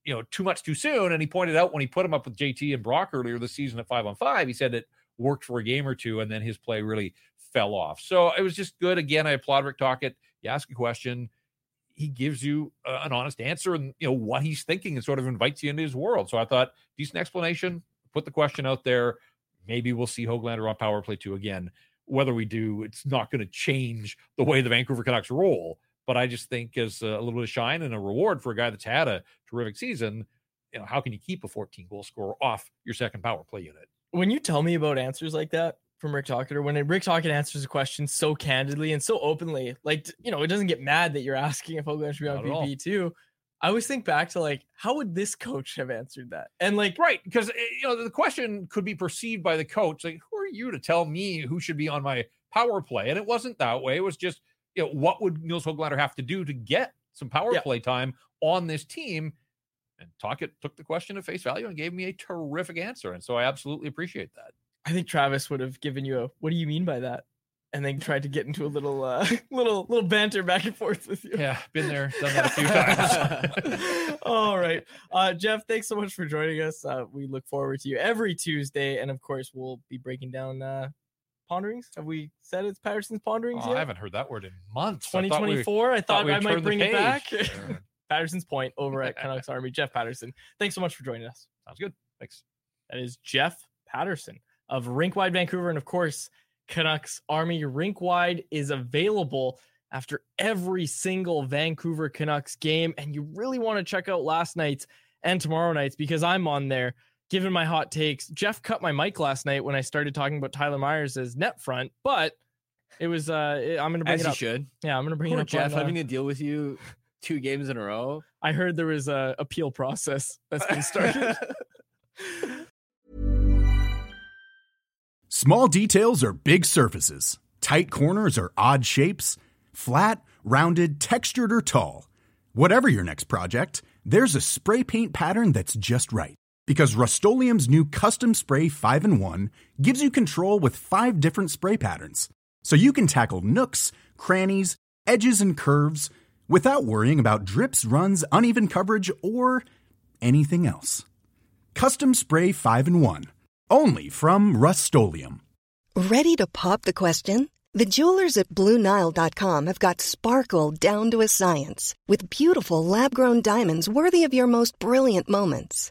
you know, too much too soon. And he pointed out when he put him up with JT and Brock earlier this season at five on five, he said it worked for a game or two and then his play really fell off. So it was just good. Again, I applaud Rick Tocchet. You ask a question, he gives you uh, an honest answer and you know what he's thinking and sort of invites you into his world. So I thought decent explanation. Put the question out there. Maybe we'll see Hoglander on power play two again. Whether we do, it's not going to change the way the Vancouver Canucks roll. But I just think as a little bit of shine and a reward for a guy that's had a terrific season, you know, how can you keep a 14 goal scorer off your second power play unit? When you tell me about answers like that from Rick Tocchet, or when Rick Tocchet answers a question so candidly and so openly, like you know, it doesn't get mad that you're asking if Hoglander should be on PP too. I always think back to like, how would this coach have answered that? And like, right, because eh, you know the question could be perceived by the coach like, who are you to tell me who should be on my power play? And it wasn't that way. It was just, you know, what would Nils Hoglander have to do to get some power yeah. play time on this team? And Tocchet took the question at face value and gave me a terrific answer, and so I absolutely appreciate that. I think Travis would have given you a, what do you mean by that? and then tried to get into a little uh little little banter back and forth with you. Yeah, been there, done that a few times. All right. Uh Jeff, thanks so much for joining us. Uh we look forward to you every Tuesday and of course we'll be breaking down uh ponderings. Have we said it's Paterson's ponderings oh, yet? I haven't heard that word in months. 2024. I thought, we, I, thought I might bring it back. Paterson's point over at Canucks Army. Jeff Paterson. Thanks so much for joining us. Sounds good. Thanks. That is Jeff Paterson of Rinkwide Vancouver and of course Canucks Army rink wide is available after every single Vancouver Canucks game. And you really want to check out last night's and tomorrow night's because I'm on there giving my hot takes. Jeff cut my mic last night when I started talking about Tyler Myers as net front, but it was uh I'm gonna bring as it up. should. Yeah, I'm gonna bring Poor it up. Jeff on, having to deal with you two games in a row. I heard there was a appeal process that's been started. Small details are big surfaces. Tight corners are odd shapes. Flat, rounded, textured, or tall. Whatever your next project, there's a spray paint pattern that's just right. Because Rust-Oleum new Custom Spray 5 and 1 gives you control with five different spray patterns. So you can tackle nooks, crannies, edges, and curves without worrying about drips, runs, uneven coverage, or anything else. Custom Spray 5 and 1 only from Rust-Oleum. Ready to pop the question? The jewelers at BlueNile.com have got sparkle down to a science with beautiful lab-grown diamonds worthy of your most brilliant moments.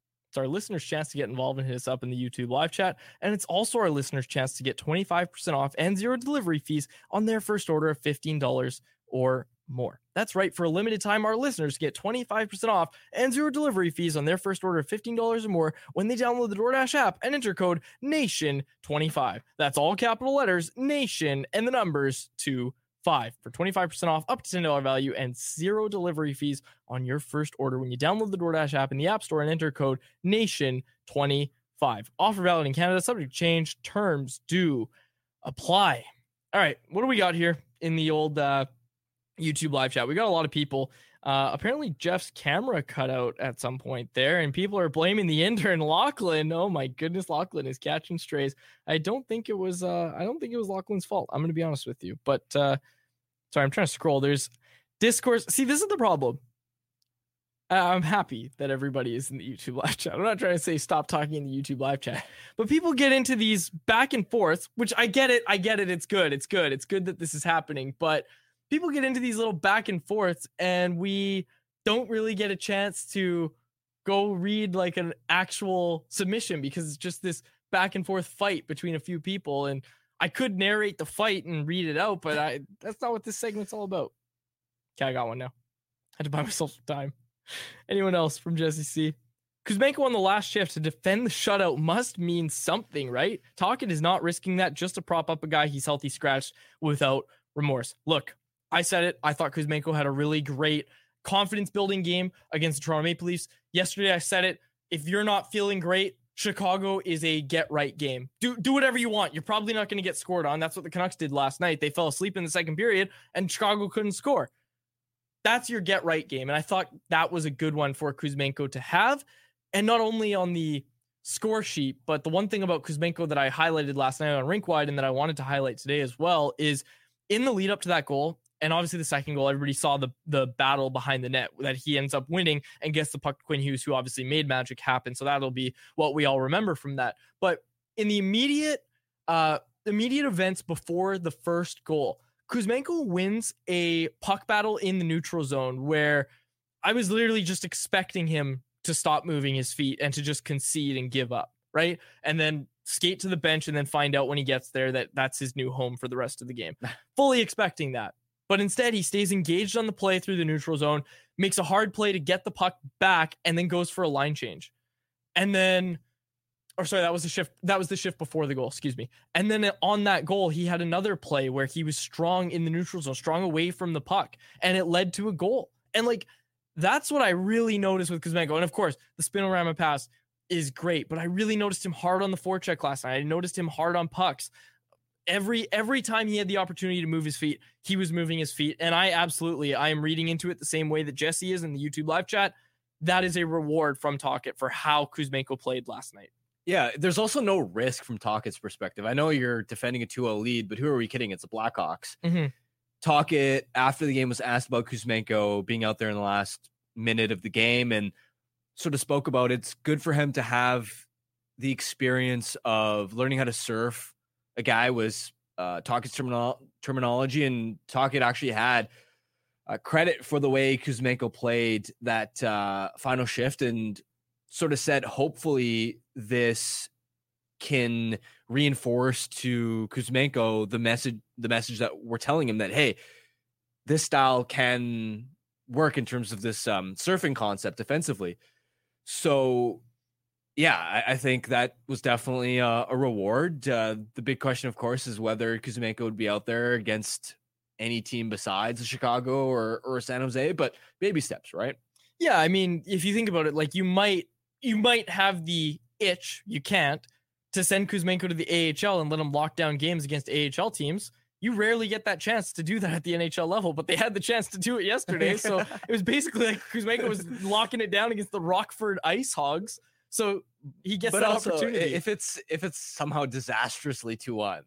It's our listeners' chance to get involved and hit us up in the YouTube live chat. And it's also our listeners' chance to get 25% off and zero delivery fees on their first order of $15 or more. That's right. For a limited time, our listeners get 25% off and zero delivery fees on their first order of $15 or more when they download the DoorDash app and enter code NATION25. That's all capital letters, NATION, and the numbers to five for 25% off up to $10 value and zero delivery fees on your first order when you download the DoorDash app in the App Store and enter code NATION25. Offer valid in Canada, subject change. Terms do apply. All right, what do we got here in the old uh, YouTube live chat? We got a lot of people. Uh, apparently, Jeff's camera cut out at some point there, and people are blaming the intern Lachlan. Oh my goodness, Lachlan is catching strays. I don't think it was. Uh, I don't think it was Lachlan's fault. I'm going to be honest with you, but uh, sorry, I'm trying to scroll. There's discourse. See, this is the problem. I'm happy that everybody is in the YouTube live chat. I'm not trying to say stop talking in the YouTube live chat, but people get into these back and forths, which I get it. I get it. It's good. It's good. It's good that this is happening, but people get into these little back and forths and we don't really get a chance to go read like an actual submission because it's just this back and forth fight between a few people and I could narrate the fight and read it out, but I that's not what this segment's all about. Okay, I got one now. had to buy myself some time. Anyone else from Jesse C? Kuzmenko on the last shift to defend the shutout must mean something, right? Tocchet is not risking that just to prop up a guy he's healthy scratched without remorse. Look, I said it. I thought Kuzmenko had a really great confidence building game against the Toronto Maple Leafs. Yesterday, I said it. If you're not feeling great, Chicago is a get right game. Do do whatever you want. You're probably not going to get scored on. That's what the Canucks did last night. They fell asleep in the second period and Chicago couldn't score. That's your get right game. And I thought that was a good one for Kuzmenko to have. And not only on the score sheet, but the one thing about Kuzmenko that I highlighted last night on Rinkwide and that I wanted to highlight today as well is in the lead up to that goal, and obviously the second goal, everybody saw the the battle behind the net that he ends up winning and gets the puck to Quinn Hughes, who obviously made magic happen. So that'll be what we all remember from that. But in the immediate uh immediate events before the first goal, Kuzmenko wins a puck battle in the neutral zone where I was literally just expecting him to stop moving his feet and to just concede and give up, right? And then skate to the bench and then find out when he gets there that that's his new home for the rest of the game. Fully expecting that. But instead, he stays engaged on the play through the neutral zone, makes a hard play to get the puck back, and then goes for a line change. And then, or sorry, that was the shift. That was the shift before the goal. Excuse me. And then on that goal, he had another play where he was strong in the neutral zone, strong away from the puck, and it led to a goal. And like that's what I really noticed with Kuzmenko. And of course, the spinorama pass is great, but I really noticed him hard on the forecheck last night. I noticed him hard on pucks every every time he had the opportunity to move his feet, he was moving his feet. And I absolutely I am reading into it the same way that Jesse is in the YouTube live chat. That is a reward from Tocchet for how Kuzmenko played last night. Yeah, there's also no risk from Tocchet's perspective. I know you're defending a 2-0 lead, but who are we kidding? It's the Blackhawks. Mm-hmm. Tocchet, after the game, was asked about Kuzmenko being out there in the last minute of the game and sort of spoke about it's good for him to have the experience of learning how to surf a guy was uh, Tocchet's terminal- terminology, and Tocchet actually had uh, credit for the way Kuzmenko played that uh, final shift, and sort of said, hopefully this can reinforce to Kuzmenko the message, the message that we're telling him that hey, this style can work in terms of this um, surfing concept defensively. So yeah, I, I, think that was definitely a, a reward. Uh, the big question, of course, is whether Kuzmenko would be out there against any team besides Chicago or or San Jose. But baby steps, right? Yeah, I mean, if you think about it, like you might you might have the itch, you can't, to send Kuzmenko to the AHL and let him lock down games against AHL teams. You rarely get that chance to do that at the NHL level, but they had the chance to do it yesterday. so it was basically like Kuzmenko was locking it down against the Rockford Ice Hogs so he gets but that also, opportunity. If it's if it's somehow disastrously two one,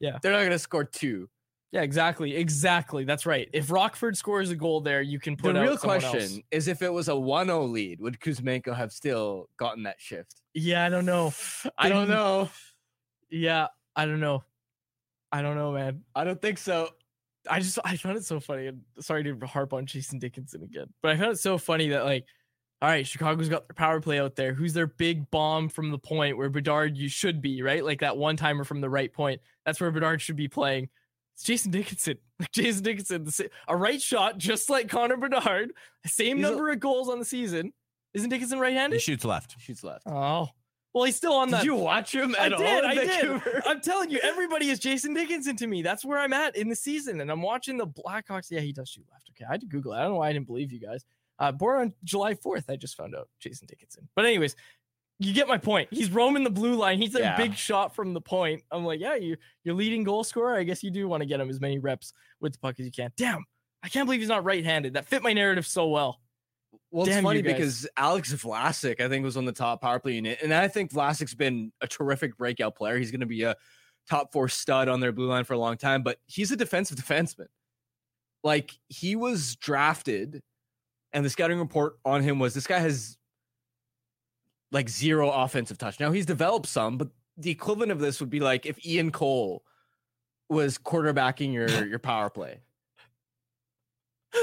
yeah, they're not going to score two. Yeah, exactly, exactly. That's right. If Rockford scores a goal there, you can put. The real question else. is if it was a 1-0 lead, would Kuzmenko have still gotten that shift? Yeah, I don't know. I don't know. Yeah, I don't know. I don't know, man. I don't think so. I just I found it so funny. And sorry to harp on Jason Dickinson again, but I found it so funny that like, all right, Chicago's got their power play out there. Who's their big bomb from the point where Bedard you should be right? Like that one timer from the right point. That's where Bedard should be playing. It's Jason Dickinson. Like Jason Dickinson, the, sa- a right shot, just like Connor Bedard. Same He's a- number of goals on the season. Isn't Dickinson right-handed? He shoots left. Shoots left. Oh, well, he's still on Did that. you watch him I at all? did. in I did. Vancouver? I'm telling you, everybody is Jason Dickinson to me. That's where I'm at in the season, and I'm watching the Blackhawks. Yeah, he does shoot left. Okay, I had to Google it. I don't know why I didn't believe you guys. Uh, born on July 4th, I just found out Jason Dickinson. But anyways, you get my point. He's roaming the blue line. He's a Yeah. big shot from the point. I'm like, yeah, you you're leading goal scorer. I guess you do want to get him as many reps with the puck as you can. Damn, I can't believe he's not right-handed. That fit my narrative so well. Well, it's Damn you funny because Alex Vlasic, I think, was on the top power play unit, and I think Vlasic's been a terrific breakout player. He's going to be a top four stud on their blue line for a long time, but he's a defensive defenseman. Like he was drafted, and the scouting report on him was this guy has like zero offensive touch. Now he's developed some, but the equivalent of this would be like if Ian Cole was quarterbacking your your power play.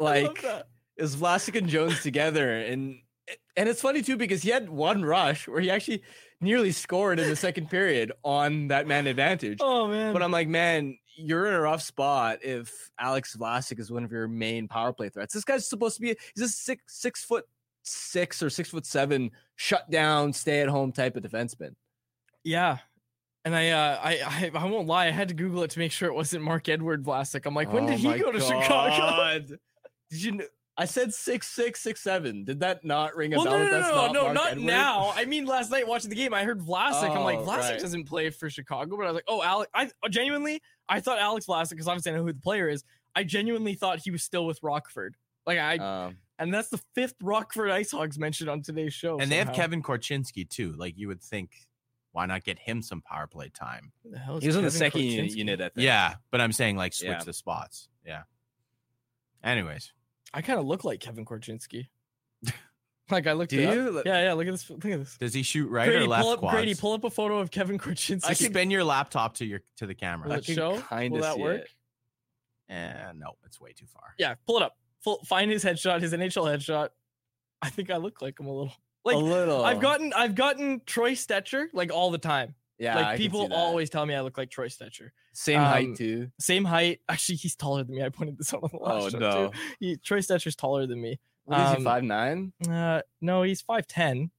Like is Vlasic and Jones together, and and it's funny too because he had one rush where he actually nearly scored in the second period on that man advantage. Oh man, But I'm like, man, you're in a rough spot if Alex Vlasic is one of your main power play threats. This guy's supposed to be he's a six six foot six or six foot seven shut down, stay at home type of defenseman. Yeah. And I, uh, I, I, I won't lie. I had to Google it to make sure it wasn't Mark Edward Vlasic. I'm like, when did Oh he go to Chicago? Did you? Know, I said six six six seven. Did that not ring a Well, bell? no, no, that's no, not no, Mark not Edward? now. I mean, last night watching the game, I heard Vlasic. I'm like, Oh, Vlasic right. doesn't play for Chicago, but I was like, oh, Alex. I genuinely, I thought Alex Vlasic, because obviously I know who the player is. I genuinely thought he was still with Rockford. Like I, Um, and that's the fifth Rockford Ice Hogs mentioned on today's show. And they have. Kevin Korchinski too. Like you would think, why not get him some power play time? Who the hell is he was on the second unit, Korchinski? unit at that. Yeah, but I'm saying like switch Yeah. the spots. Yeah. Anyways, I kind of look like Kevin Korchinski. like I looked Do it up. you? Yeah, yeah. Look at this. Look at this. does he shoot right Grady, or left pull up, quads? Grady, pull up a photo of Kevin Korchinski. I spin your laptop to your to the camera. Will I it can show? Will that work? it. Eh, no, it's way too far. Yeah, pull it up. Full, find his headshot, his NHL headshot. I think I look like him a little. Like a little. I've gotten, I've gotten Troy Stecher like all the time. Yeah. I like see people always tell me I look like Troy Stecher. same um, height too. Same height. Actually, he's taller than me. I pointed this out on the last Oh show no! too. He, Troy Stecher's taller than me. What is he? um, Five nine? Uh, no, he's five ten.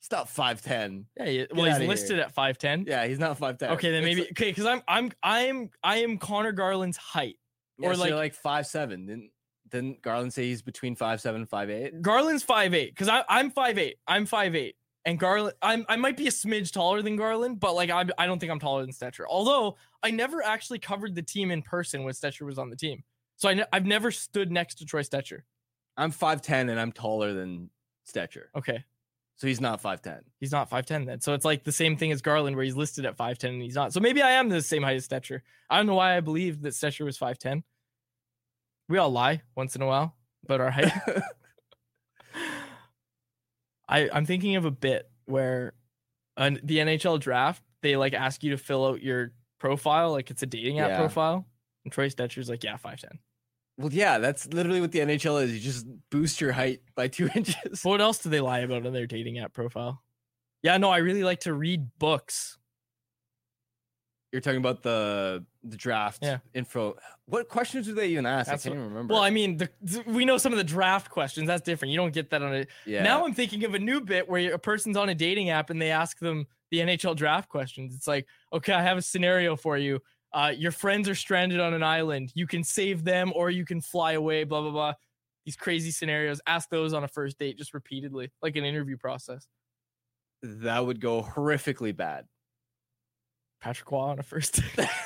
He's not five ten. Yeah, he, well, he's outta here. listed at five ten. Yeah, he's not five ten. Okay, then maybe okay, because I'm I'm I'm I am Conor Garland's height. or or like like- like five seven. Didn't didn't Garland say he's between five seven and five eight? Garland's five eight because I I'm five eight. I'm five eight, and Garland I'm I might be a smidge taller than Garland, but like I'm I don't think I'm taller than Stecher. Although I never actually covered the team in person when Stecher was on the team, so I ne- I've never stood next to Troy Stecher. I'm five ten and I'm taller than Stecher, Okay, so he's not five ten. he's not five ten then. So it's like the same thing as Garland, where he's listed at five ten and he's not. So maybe I am the same height as Stecher. I don't know why I believed that Stecher was five ten. We all lie once in a while about our height. I I'm thinking of a bit where on the NHL draft they like ask you to fill out your profile like it's a dating app Yeah. profile. And Troy Stecher's like, yeah, five ten. well, yeah, that's literally what the NHL is. You just boost your height by two inches. What else do they lie about in their dating app profile? Yeah, no, I really like to read books. You're talking about the the draft Yeah. info. What questions do they even ask? That's I can't what- even remember. Well, I mean, the, we know some of the draft questions. That's different. You don't get that on a. yeah. Now I'm thinking of a new bit where a person's on a dating app and they ask them the NHL draft questions. It's like, okay, I have a scenario for you. Uh, your friends are stranded on an island. You can save them or you can fly away. Blah blah blah. These crazy scenarios. Ask those on a first date just repeatedly, like an interview process. that would go horrifically bad. Patrick Roy on a first date.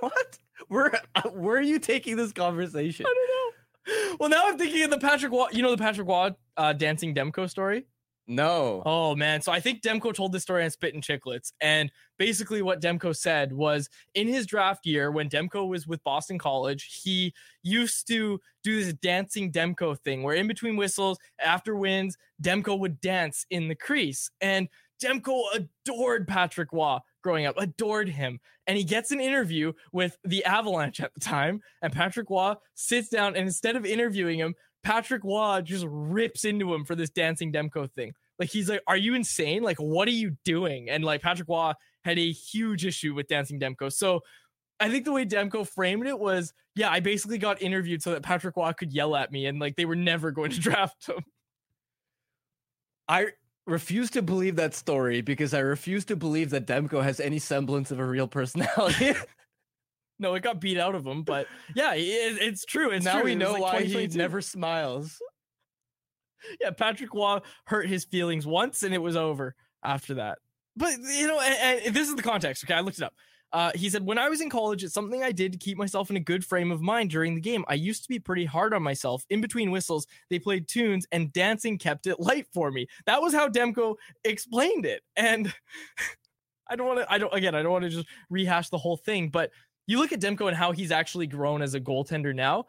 What? Where uh, where are you taking this conversation? I don't know. Well, now I'm thinking of the Patrick Roy. You know the Patrick Roy uh, dancing Demko story. No. Oh man, so I think Demko told this story on Spit and Chicklets, and basically what Demko said was in his draft year when Demko was with Boston College, he used to do this dancing Demko thing where in between whistles, after wins, Demko would dance in the crease, and Demko adored Patrick Roy. Growing up, adored him. And he gets an interview with the Avalanche at the time. And Patrick Roy sits down and instead of interviewing him, Patrick Roy just rips into him for this dancing Demko thing. Like he's like, "Are you insane? Like, what are you doing?" And like Patrick Roy had a huge issue with dancing Demko. So I think the way Demko framed it was, yeah, I basically got interviewed so that Patrick Roy could yell at me, and like they were never going to draft him. I refuse to believe that story because I refuse to believe that Demko has any semblance of a real personality. no, it got beat out of him, but yeah, it, it's true. And now true. we know like why he never smiles. yeah, Patrick Roy hurt his feelings once and it was over after that. But you know, and, and this is the context. Okay, I looked it up. Uh, he said, "When I was in college, it's something I did to keep myself in a good frame of mind during the game. I used to be pretty hard on myself. In between whistles, they played tunes, and dancing kept it light for me. That was how Demko explained it. And I don't want to. I don't. Again, I don't want to just rehash the whole thing. But you look at Demko and how he's actually grown as a goaltender now.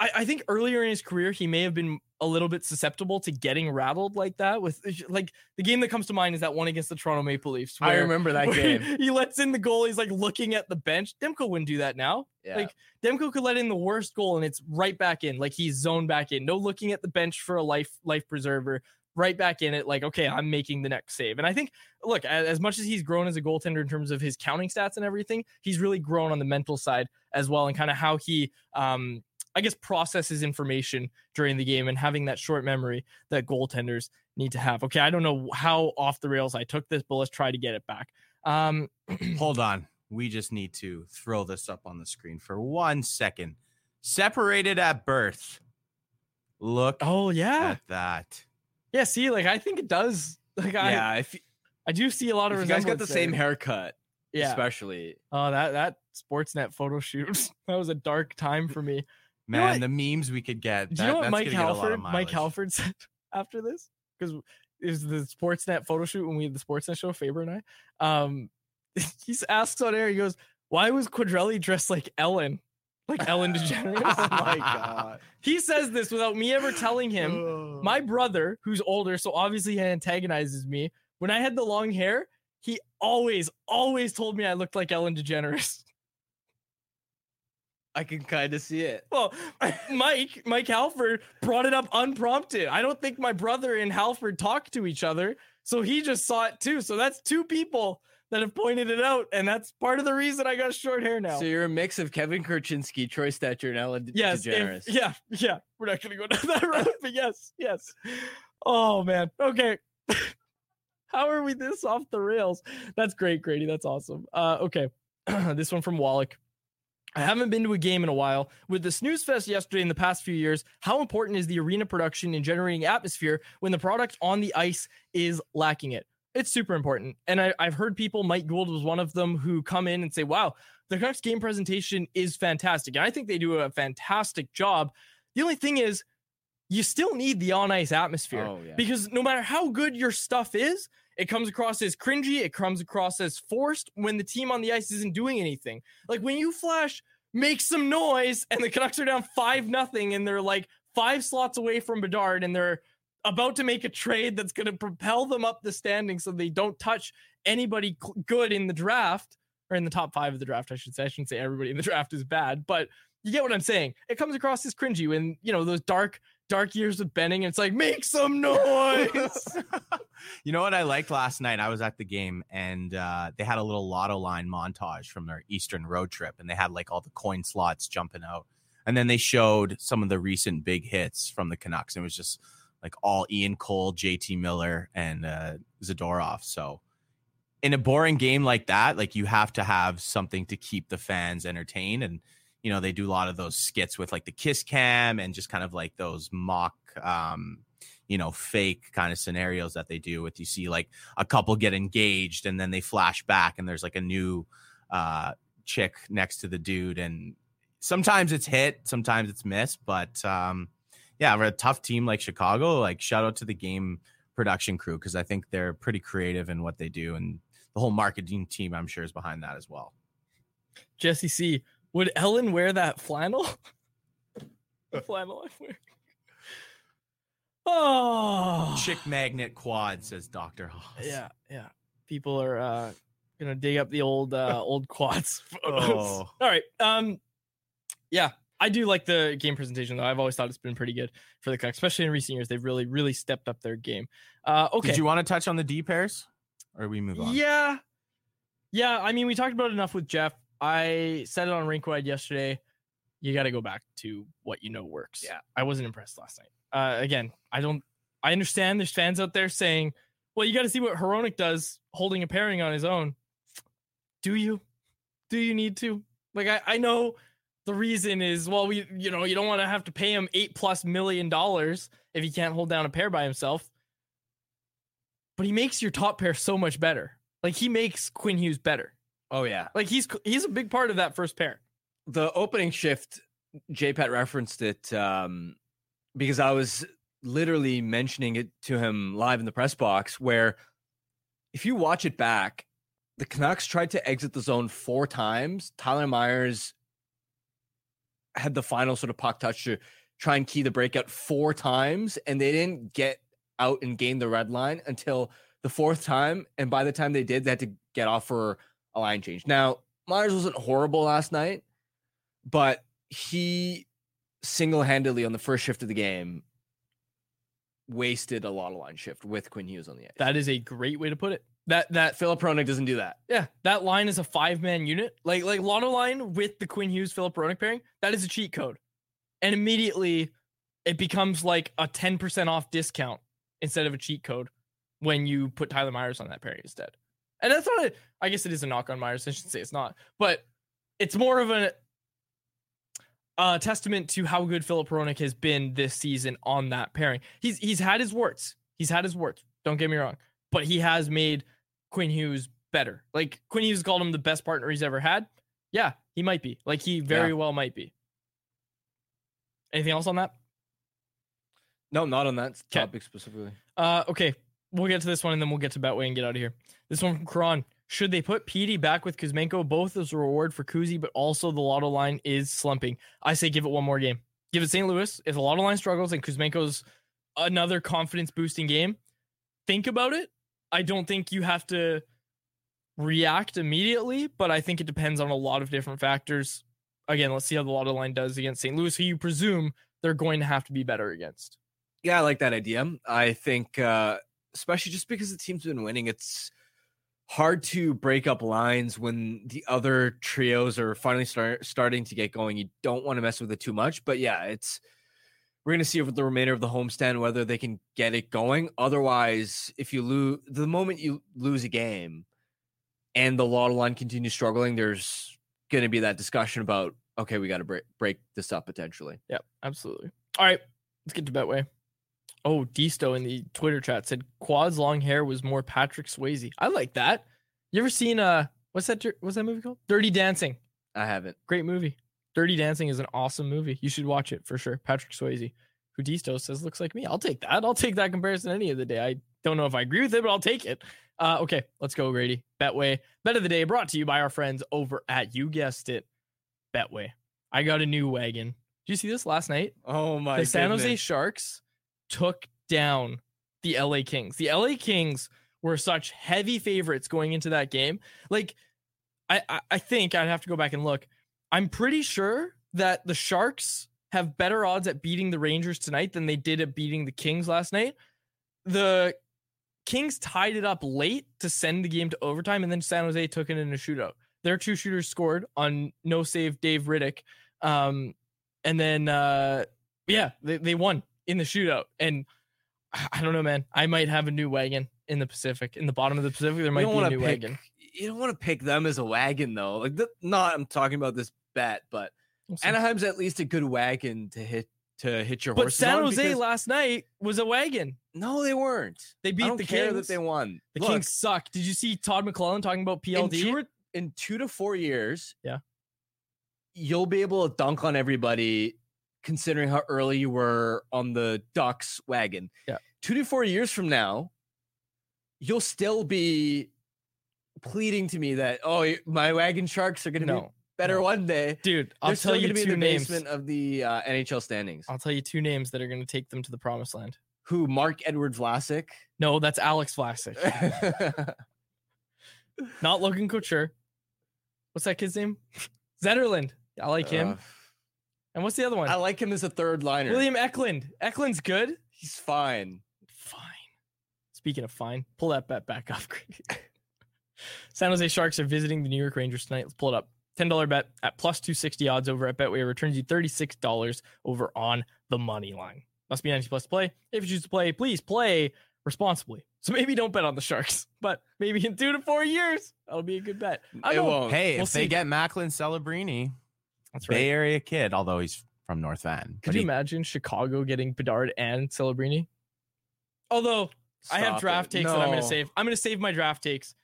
I, I think earlier in his career, he may have been a little bit susceptible to getting rattled like that. With like the game that comes to mind is that one against the Toronto Maple Leafs. I remember that game. He lets in the goal. He's like looking at the bench. Demko wouldn't do that now. Yeah. Like Demko could let in the worst goal and it's right back in. Like he's zoned back in. No looking at the bench for a life life preserver. Right back in it. Like okay, I'm making the next save. And I think look, a- as much as he's grown as a goaltender in terms of his counting stats and everything, he's really grown on the mental side as well, and kind of how he um I guess processes information during the game and having that short memory that goaltenders need to have. Okay, I don't know how off the rails I took this, but let's try to get it back. Um, Hold on. We just need to throw this up on the screen for one second. Separated at birth. Look oh yeah, at that. yeah. See, like I think it does. Like I, yeah, if, y- I do see a lot of if you guys got the resemblance same haircut, Yeah. especially. Oh, that that Sportsnet photo shoot. that was a dark time for me. Know Man, what- the memes we could get. Do you know what Mike gonna get a lot of Halford? Mike. Halford said after this because it was the Sportsnet photo shoot when we had the Sportsnet show, Faber and I. Um, he asks on air. He goes, "Why was Quadrelli dressed like Ellen, like Ellen DeGeneres?" oh my god. he says this without me ever telling him. My brother, who's older, so obviously he antagonizes me. When I had the long hair, he always, always told me I looked like Ellen DeGeneres. I can kind of see it. Well, Mike, Mike Halford brought it up unprompted. I don't think my brother and Halford talked to each other, so he just saw it too. So that's two people that have pointed it out, and that's part of the reason I got short hair now. So you're a mix of Kevin Korchinski, Troy Stecher, and Ellen yes, if- yeah, yeah. We're not gonna go down that road, but yes, yes. Oh man. Okay. How are we this off the rails? That's great, Grady. That's awesome. Uh, okay. this one from Wallach. I haven't been to a game in a while. With the snooze fest yesterday in the past few years, how important is the arena production in generating atmosphere when the product on the ice is lacking it? It's super important. And I, I've heard people, Mike Gould was one of them, who come in and say, wow, the Canucks game presentation is fantastic. And I think they do a fantastic job. The only thing is, you still need the on ice atmosphere Oh, yeah. because no matter how good your stuff is, it comes across as cringy, it comes across as forced when the team on the ice isn't doing anything. Like when you flash, make some noise, and the Canucks are down five nothing, and they're like five slots away from Bedard, and they're about to make a trade that's going to propel them up the standings so they don't touch anybody good in the draft or in the top five of the draft. I should say. I shouldn't say everybody in the draft is bad, but you get what I'm saying. It comes across as cringy when you know those dark, dark years of Benning. And it's like make some noise. you know what I liked last night? I was at the game and uh, they had a little lotto line montage from their Eastern road trip, and they had like all the coin slots jumping out. And then they showed some of the recent big hits from the Canucks. And it was just like all Ian Cole, JT Miller, and uh, Zadorov. So in a boring game like that, like you have to have something to keep the fans entertained. And you know, they do a lot of those skits with like the kiss cam and just kind of like those mock um you know, fake kind of scenarios that they do with you see like a couple get engaged and then they flash back and there's like a new uh chick next to the dude and sometimes it's hit, sometimes it's missed, but um yeah, we're a tough team like Chicago. Like shout out to the game production crew because I think they're pretty creative in what they do and the whole marketing team I'm sure is behind that as well. Jesse C. Would Ellen wear that flannel? the flannel I'm wearing. Oh, Chick magnet quad says Dr. Haas. yeah, yeah. People are uh Gonna dig up the old uh old quads. photos. Oh. All right. Um yeah, I do like the game presentation though. I've always thought it's been pretty good for the Canucks, especially in recent years. They've really, really stepped up their game. Uh okay. Did you want to touch on the D pairs, or we move on? Yeah. Yeah. I mean, we talked about it enough with Jeff. I said it on Rinkwide yesterday. You got to go back to what you know works. Yeah. I wasn't impressed last night. Uh, again, I don't, I understand there's fans out there saying, well, you got to see what Hronek does holding a pairing on his own. Do you? Do you need to? Like, I, I know the reason is, well, we, you know, you don't want to have to pay him eight plus million dollars if he can't hold down a pair by himself. But he makes your top pair so much better. Like he makes Quinn Hughes better. Oh yeah. Like he's he's a big part of that first pair. the opening shift, JPET referenced it um, because I was literally mentioning it to him live in the press box. Where if you watch it back, the Canucks tried to exit the zone four times. Tyler Myers had the final sort of puck touch to try and key the breakout four times, and they didn't get out and gain the red line until the fourth time. And by the time they did, they had to get off for a line change. Now, Myers wasn't horrible last night, but he single handedly on the first shift of the game wasted a lot of line shift with Quinn Hughes on the ice. That is a great way to put it. That that Filip Hronek doesn't do that. yeah, that line is a five man unit. Like like Lotto line with the Quinn Hughes Filip Hronek pairing. That is a cheat code, and immediately it becomes like a ten percent off discount instead of a cheat code when you put Tyler Myers on that pairing instead. And that's not a. I guess it is a knock on Myers. I should say it's not, but it's more of a uh, testament to how good Filip Hronek has been this season on that pairing. He's he's had his warts. He's had his warts. Don't get me wrong, but he has made Quinn Hughes better. Like Quinn Hughes called him the best partner he's ever had. Yeah, he might be. Like he very well might be. Anything else on that? No, not on that topic specifically. Uh, okay, we'll get to this one and then we'll get to Betway and get out of here. This one from Kron. Should they put Petey back with Kuzmenko both as a reward for Kuzi, but also the lotto line is slumping? I say give it one more game. Give it St. Louis. If the lotto line struggles and Kuzmenko's another confidence boosting game, think about it. I don't think you have to react immediately, but I think it depends on a lot of different factors. Again, let's see how the lotto line does against St. Louis, who you presume they're going to have to be better against. Yeah, I like that idea. I think, uh, especially just because the team's been winning, it's hard to break up lines when the other trios are finally start, starting to get going. You don't want to mess with it too much, but yeah, it's we're going to see over the remainder of the homestand whether they can get it going. Otherwise, if you lose the moment you lose a game and the lotto line continues struggling, there's going to be that discussion about okay, we got to break break this up potentially. Yep, absolutely. All right, let's get to Betway. Oh, Disto in the Twitter chat said Quad's long hair was more Patrick Swayze. I like that. You ever seen uh what's that what's that movie called? Dirty Dancing. I haven't. Great movie. Dirty Dancing is an awesome movie. You should watch it for sure. Patrick Swayze, who Disto says looks like me. I'll take that. I'll take that comparison any of the day. I don't know if I agree with it, but I'll take it. Uh, okay, let's go, Grady. Betway. Bet of the day brought to you by our friends over at you guessed it, Betway. I got a new wagon. Did you see this last night? Oh my the San Jose. Sharks took down the LA Kings. The LA Kings were such heavy favorites going into that game. Like, I, I, I think I'd have to go back and look. I'm pretty sure that the Sharks have better odds at beating the Rangers tonight than they did at beating the Kings last night. The Kings tied it up late to send the game to overtime, and then San Jose took it in a shootout. Their two shooters scored on no save Dave Rittich. Um, and then uh yeah, they, they won in the shootout. And I don't know, man. I might have a new wagon in the Pacific. In the bottom of the Pacific, there might be a new pick, wagon. You don't want to pick them as a wagon though. Like the, not I'm talking about this bet, but We'll. Anaheim's at least a good wagon to hit to hit your horse. But San Jose last night was a wagon. No, they weren't. They beat the care Kings. that they won. The Look, Kings suck. Did you see Todd McLellan talking about in PLD? two, or- in two to four years. Yeah. you'll be able to dunk on everybody, considering how early you were on the Ducks wagon. Yeah. two to four years from now, you'll still be pleading to me that oh my wagon sharks are going to be better no. one day. dude. I'll They're tell you be two in the names. basement of the uh, NHL standings. I'll tell you two names that are going to take them to the promised land. Who? Mark Edward Vlasic. No, that's Alex Vlasic. Not Logan Couture. What's that kid's name? Zetterlund. I like him. And what's the other one? I like him as a third liner. William Eklund. Eklund's good. He's fine. Fine. Speaking of fine, pull that bet back up. San Jose Sharks are visiting the New York Rangers tonight. Let's pull it up. $10 bet at plus 260 odds over at Betway returns you $36 over on the money line. Must be 90 plus to play. If you choose to play, please play responsibly. So maybe don't bet on the Sharks, but maybe in two to four years, that'll be a good bet. I It won't. Hey, We'll if they get Macklin Celebrini, That's Bay right. Area kid, although he's from North Van. Could you he- imagine Chicago getting Bedard and Celebrini? Although I have draft it. takes that I'm going to save. I'm going to save my draft takes.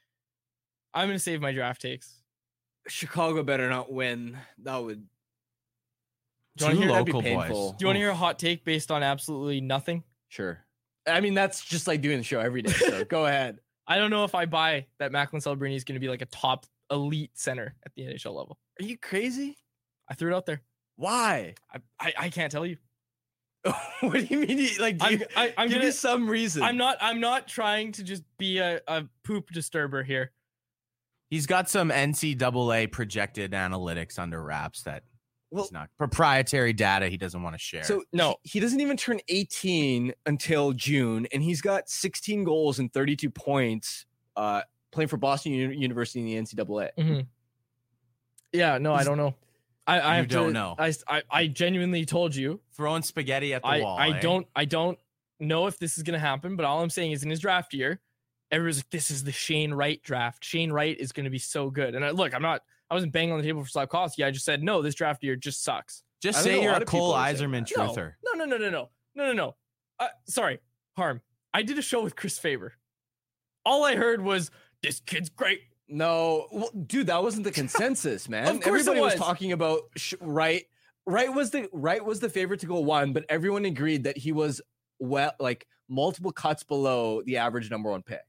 I'm going to save my draft takes. Chicago better not win. That would. Do you wanna Two hear- be local painful. boys. Do you want to oh. hear a hot take based on absolutely nothing? Sure. I mean, that's just like doing the show every day. So go ahead. I don't know if I buy that Macklin Celebrini is going to be like a top elite center at the NHL level. Are you crazy? I threw it out there. Why? I, I, I can't tell you. what do you mean? you- Like, do I'm, you, I, I'm give gonna. me some reason. I'm not. I'm not trying to just be a, a poop disturber here. He's got some NCAA projected analytics under wraps that Well- he's not proprietary data he doesn't want to share. So No. he, he doesn't even turn 18 until June, and he's got 16 goals and 32 points uh, playing for Boston Uni- University in the NCAA. Mhm. Yeah. No, I don't know. I, I don't to- know. I, I, I genuinely told you. throwing spaghetti at the I, wall. I eh? don't I don't know if this is gonna happen, but all I'm saying is in his draft year, everyone's like, this is the Shane Wright draft. Shane Wright is gonna be so good. And I, look, I'm not I wasn't banging on the table for Slavkovsky. I just said no, this draft year just sucks. Just say you're a people Cole are saying Iserman that. No, truther. no, no, no, no, no, no, no, no. Uh, sorry, harm. I did a show with Chris Faber. All I heard was this kid's great. No, well, dude, that wasn't the consensus, man. Of course it Everybody was. was. talking about sh- Wright. Wright was the Wright was the favorite to go one, but everyone agreed that he was well, like multiple cuts below the average number one pick.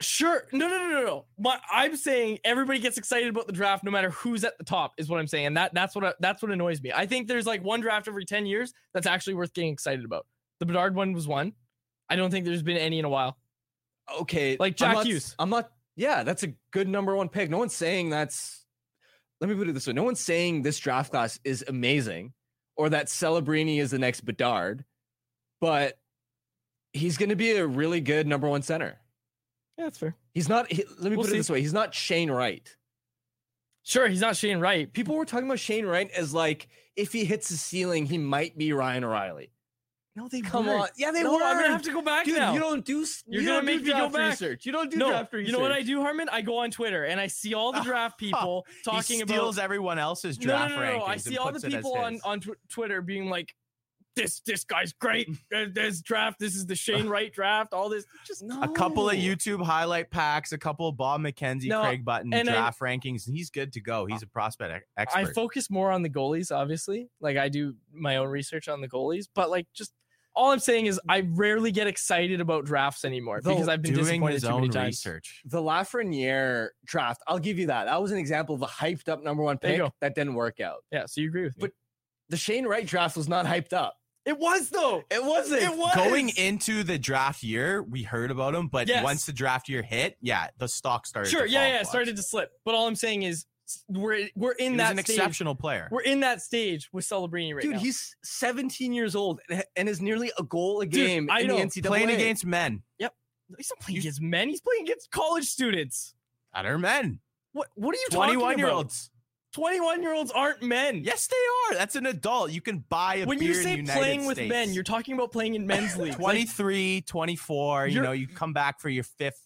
Sure. No, no, no, no, no. My, I'm saying everybody gets excited about the draft no matter who's at the top is what I'm saying. And that that's what that's what annoys me. I think there's like one draft every 10 years that's actually worth getting excited about. The Bedard one was one. I don't think there's been any in a while. Okay, Like I'm Jack not- Hughes. I'm not. Yeah, that's a good number one pick. No one's saying that's. Let me put it this way: No one's saying this draft class is amazing, or that Celebrini is the next Bedard, but he's going to be a really good number one center. Yeah, that's fair. He's not. He, let me We'll put see. it this way: He's not Shane Wright. Sure, he's not Shane Wright. People were talking about Shane Wright as like if he hits the ceiling, he might be Ryan O'Reilly. No, they Come weren't. on, yeah, they no, were. I'm gonna have to go back Dude, now. you don't do. You're you gonna don't do make me go draft back. Research. You don't do no, draft research. you know what I do, Harmon? I go on Twitter and I see all the draft people talking he about steals everyone else's draft no, no, no, no. I see all the puts it as people on on tw- Twitter being like, "This this guy's great. This draft. This is the Shane Wright draft. All this. Just No. a couple of YouTube highlight packs, a couple of Bob McKenzie, No, Craig Button and I- draft rankings, and he's good to go. He's a prospect expert. I focus more on the goalies, obviously. Like I do my own research on the goalies, but like just all I'm saying is I rarely get excited about drafts anymore Though because I've been doing disappointed his too own many times. research. the Lafreniere draft, I'll give you that. That was an example of a hyped up number one pick that didn't work out. Yeah, so you agree with me? But the Shane Wright draft was not hyped up. it was though. It wasn't. It was Going into the draft year, we heard about him, but Yes. once the draft year hit, yeah, the stock started. Sure, to yeah, fall yeah, it started to slip. But all I'm saying is s- we're we're in He that an stage. exceptional player. We're in that stage with Celebrini right Dude, now. he's 17 years old and- and is nearly a goal a Dude, game I in know. the NCAA. Playing against men, Yep. he's not playing against men. He's playing against college students. other men, What what are you talking about? twenty-one year olds. 21 year olds aren't men. Yes, they are. That's an adult. You can buy a when beer you say in the United playing with men, you're talking about playing in men's league. Like, 23, 24. You know, you come back for your fifth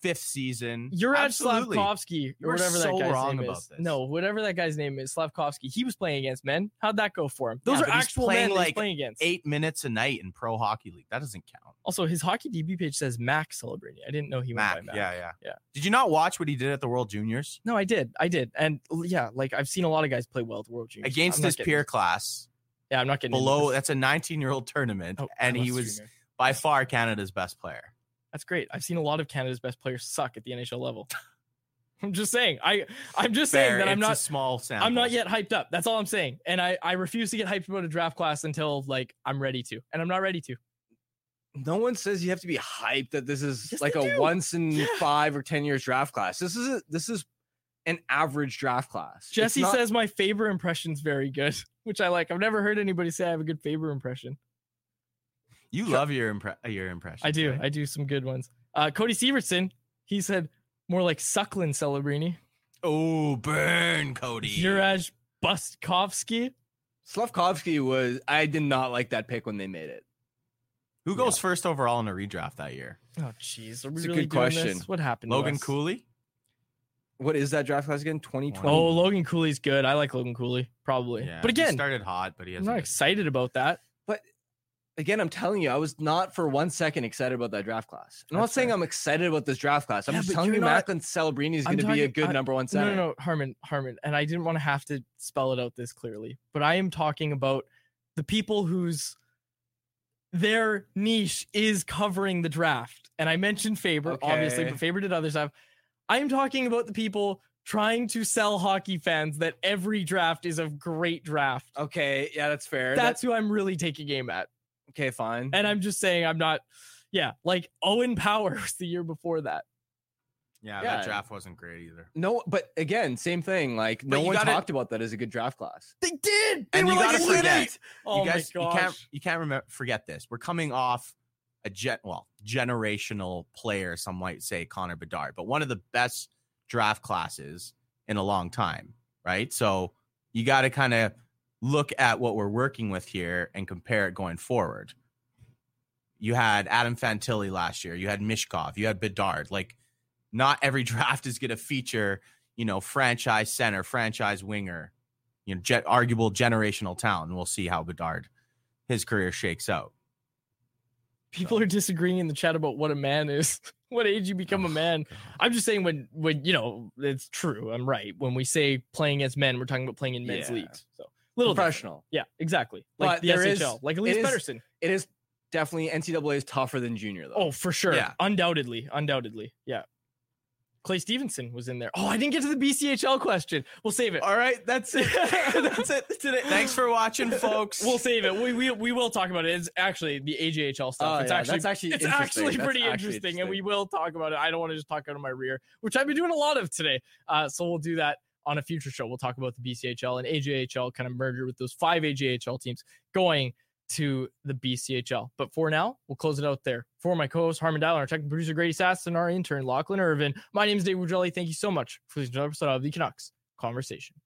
fifth season. You're at Slavkovsky or whatever so that guy's wrong name about is. this. No, whatever that guy's name is, Slavkovsky. He was playing against men. How'd that go for him? Those Yeah, are actual playing men like playing against. Eight minutes a night in pro hockey league. That doesn't count. Also, his hockey DB page says Max Celebrini. I didn't know he went Mac, by Mac. yeah, yeah, Yeah. Did you not watch what he did at the World Juniors No, I did. I did. And yeah, like I've seen a lot of guys play well at the World Juniors. against his peer into- class Yeah, I'm not getting below? this. That's a 19 year old tournament, Oh, and he was streamer. by far Canada's best player. That's great. I've seen a lot of Canada's best players suck at the NHL level. I'm just saying. I I'm just saying that I'm not small sample. I'm not yet hyped up. That's all I'm saying. And I I refuse to get hyped about a draft class until like I'm ready to. And I'm not ready to. no one says you have to be hyped that this is Yes, like a do. once in Yeah. five or ten years draft class. This is a, this is an average draft class. Jesse not- says my Faber impression's very good, which I like. I've never heard anybody say I have a good Faber impression. You love your impre- your impression. I do. I do some good ones. Uh, Cody Severson, he said more like Suckling Celebrini. oh, burn, Cody. Juraj Bustkovsky. Slavkovsky was. I did not like that pick when they made it. Who goes first overall in a redraft that year? Oh, jeez. Are we It's a really good doing question. This? What happened? to Logan us? Cooley. What is that draft class again? Twenty twenty. Oh, Logan Cooley's good. I like Logan Cooley, probably. Yeah, but he again, started hot, but he I'm not excited about that. Again, I'm telling you, I was not for one second excited about that draft class. I'm not saying fair. I'm excited about this draft class. I'm Yeah, just telling not- Macklin Celebrini is going to be a good I- number one No, center. no, no, Harman, Harman, and I didn't want to have to spell it out this clearly, but I am talking about the people whose their niche is covering the draft. And I mentioned Faber, obviously, but Faber did other stuff. I am talking about the people trying to sell hockey fans that every draft is a great draft. Okay, yeah, that's fair. That's who I'm really taking aim at. That- okay, fine. And I'm just saying I'm not, yeah, like Owen Power was the year before that. Yeah, Yeah. that draft wasn't great either. no, but again, same thing. Like But no one gotta- talked about that as a good draft class. They did. They And were you like gotta elite forget. Oh you guys, my you gosh. can't you can't remember forget this. We're coming off a gen, well generational player. Some might say Connor Bedard, but one of the best draft classes in a long time, right? So you got to kind of look at what we're working with here and compare it going forward. You had Adam Fantilli last year. You had Michkov. You had Bedard. Like, not every draft is going to feature, you know, franchise center, franchise winger, you know, jet, arguable generational talent. And we'll see how Bedard, his career shakes out. people are disagreeing in the chat about what a man is what age you become a oh, man i'm just saying when when you know it's true i'm right when we say playing as men we're talking about playing in men's Yeah. leagues so little different. Professional. yeah exactly like But the shl is- like is- Pettersson. It is definitely NCAA is tougher than junior though. oh for sure Yeah. undoubtedly undoubtedly yeah clay stevenson was in there oh i didn't get to the bchl question we'll save it All right, that's it. that's it today. Thanks for watching, folks. We'll save it. We, we we will talk about it. It's actually the AJHL stuff. Oh, it's yeah, actually that's actually it's interesting. actually pretty actually interesting, and we will talk about it. I don't want to just talk out of my rear, which I've been doing a lot of today. Uh, so we'll do that on a future show. We'll talk about the BCHL and AJHL kind of merger with those five AJHL teams going to the BCHL. But for now, we'll close it out there. For my co-host Harman Dayal, our technical producer Grady Sas, and our intern Lachlan Irvin, my name is Dave Quadrelli. Thank you so much for listening to another episode of the Canucks Conversation.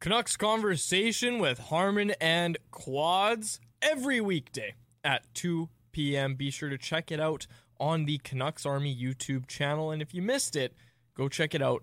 Canucks Conversation with Harmon and Quads every weekday at 2 p.m. Be sure to check it out on the Canucks Army YouTube channel. And if you missed it, go check it out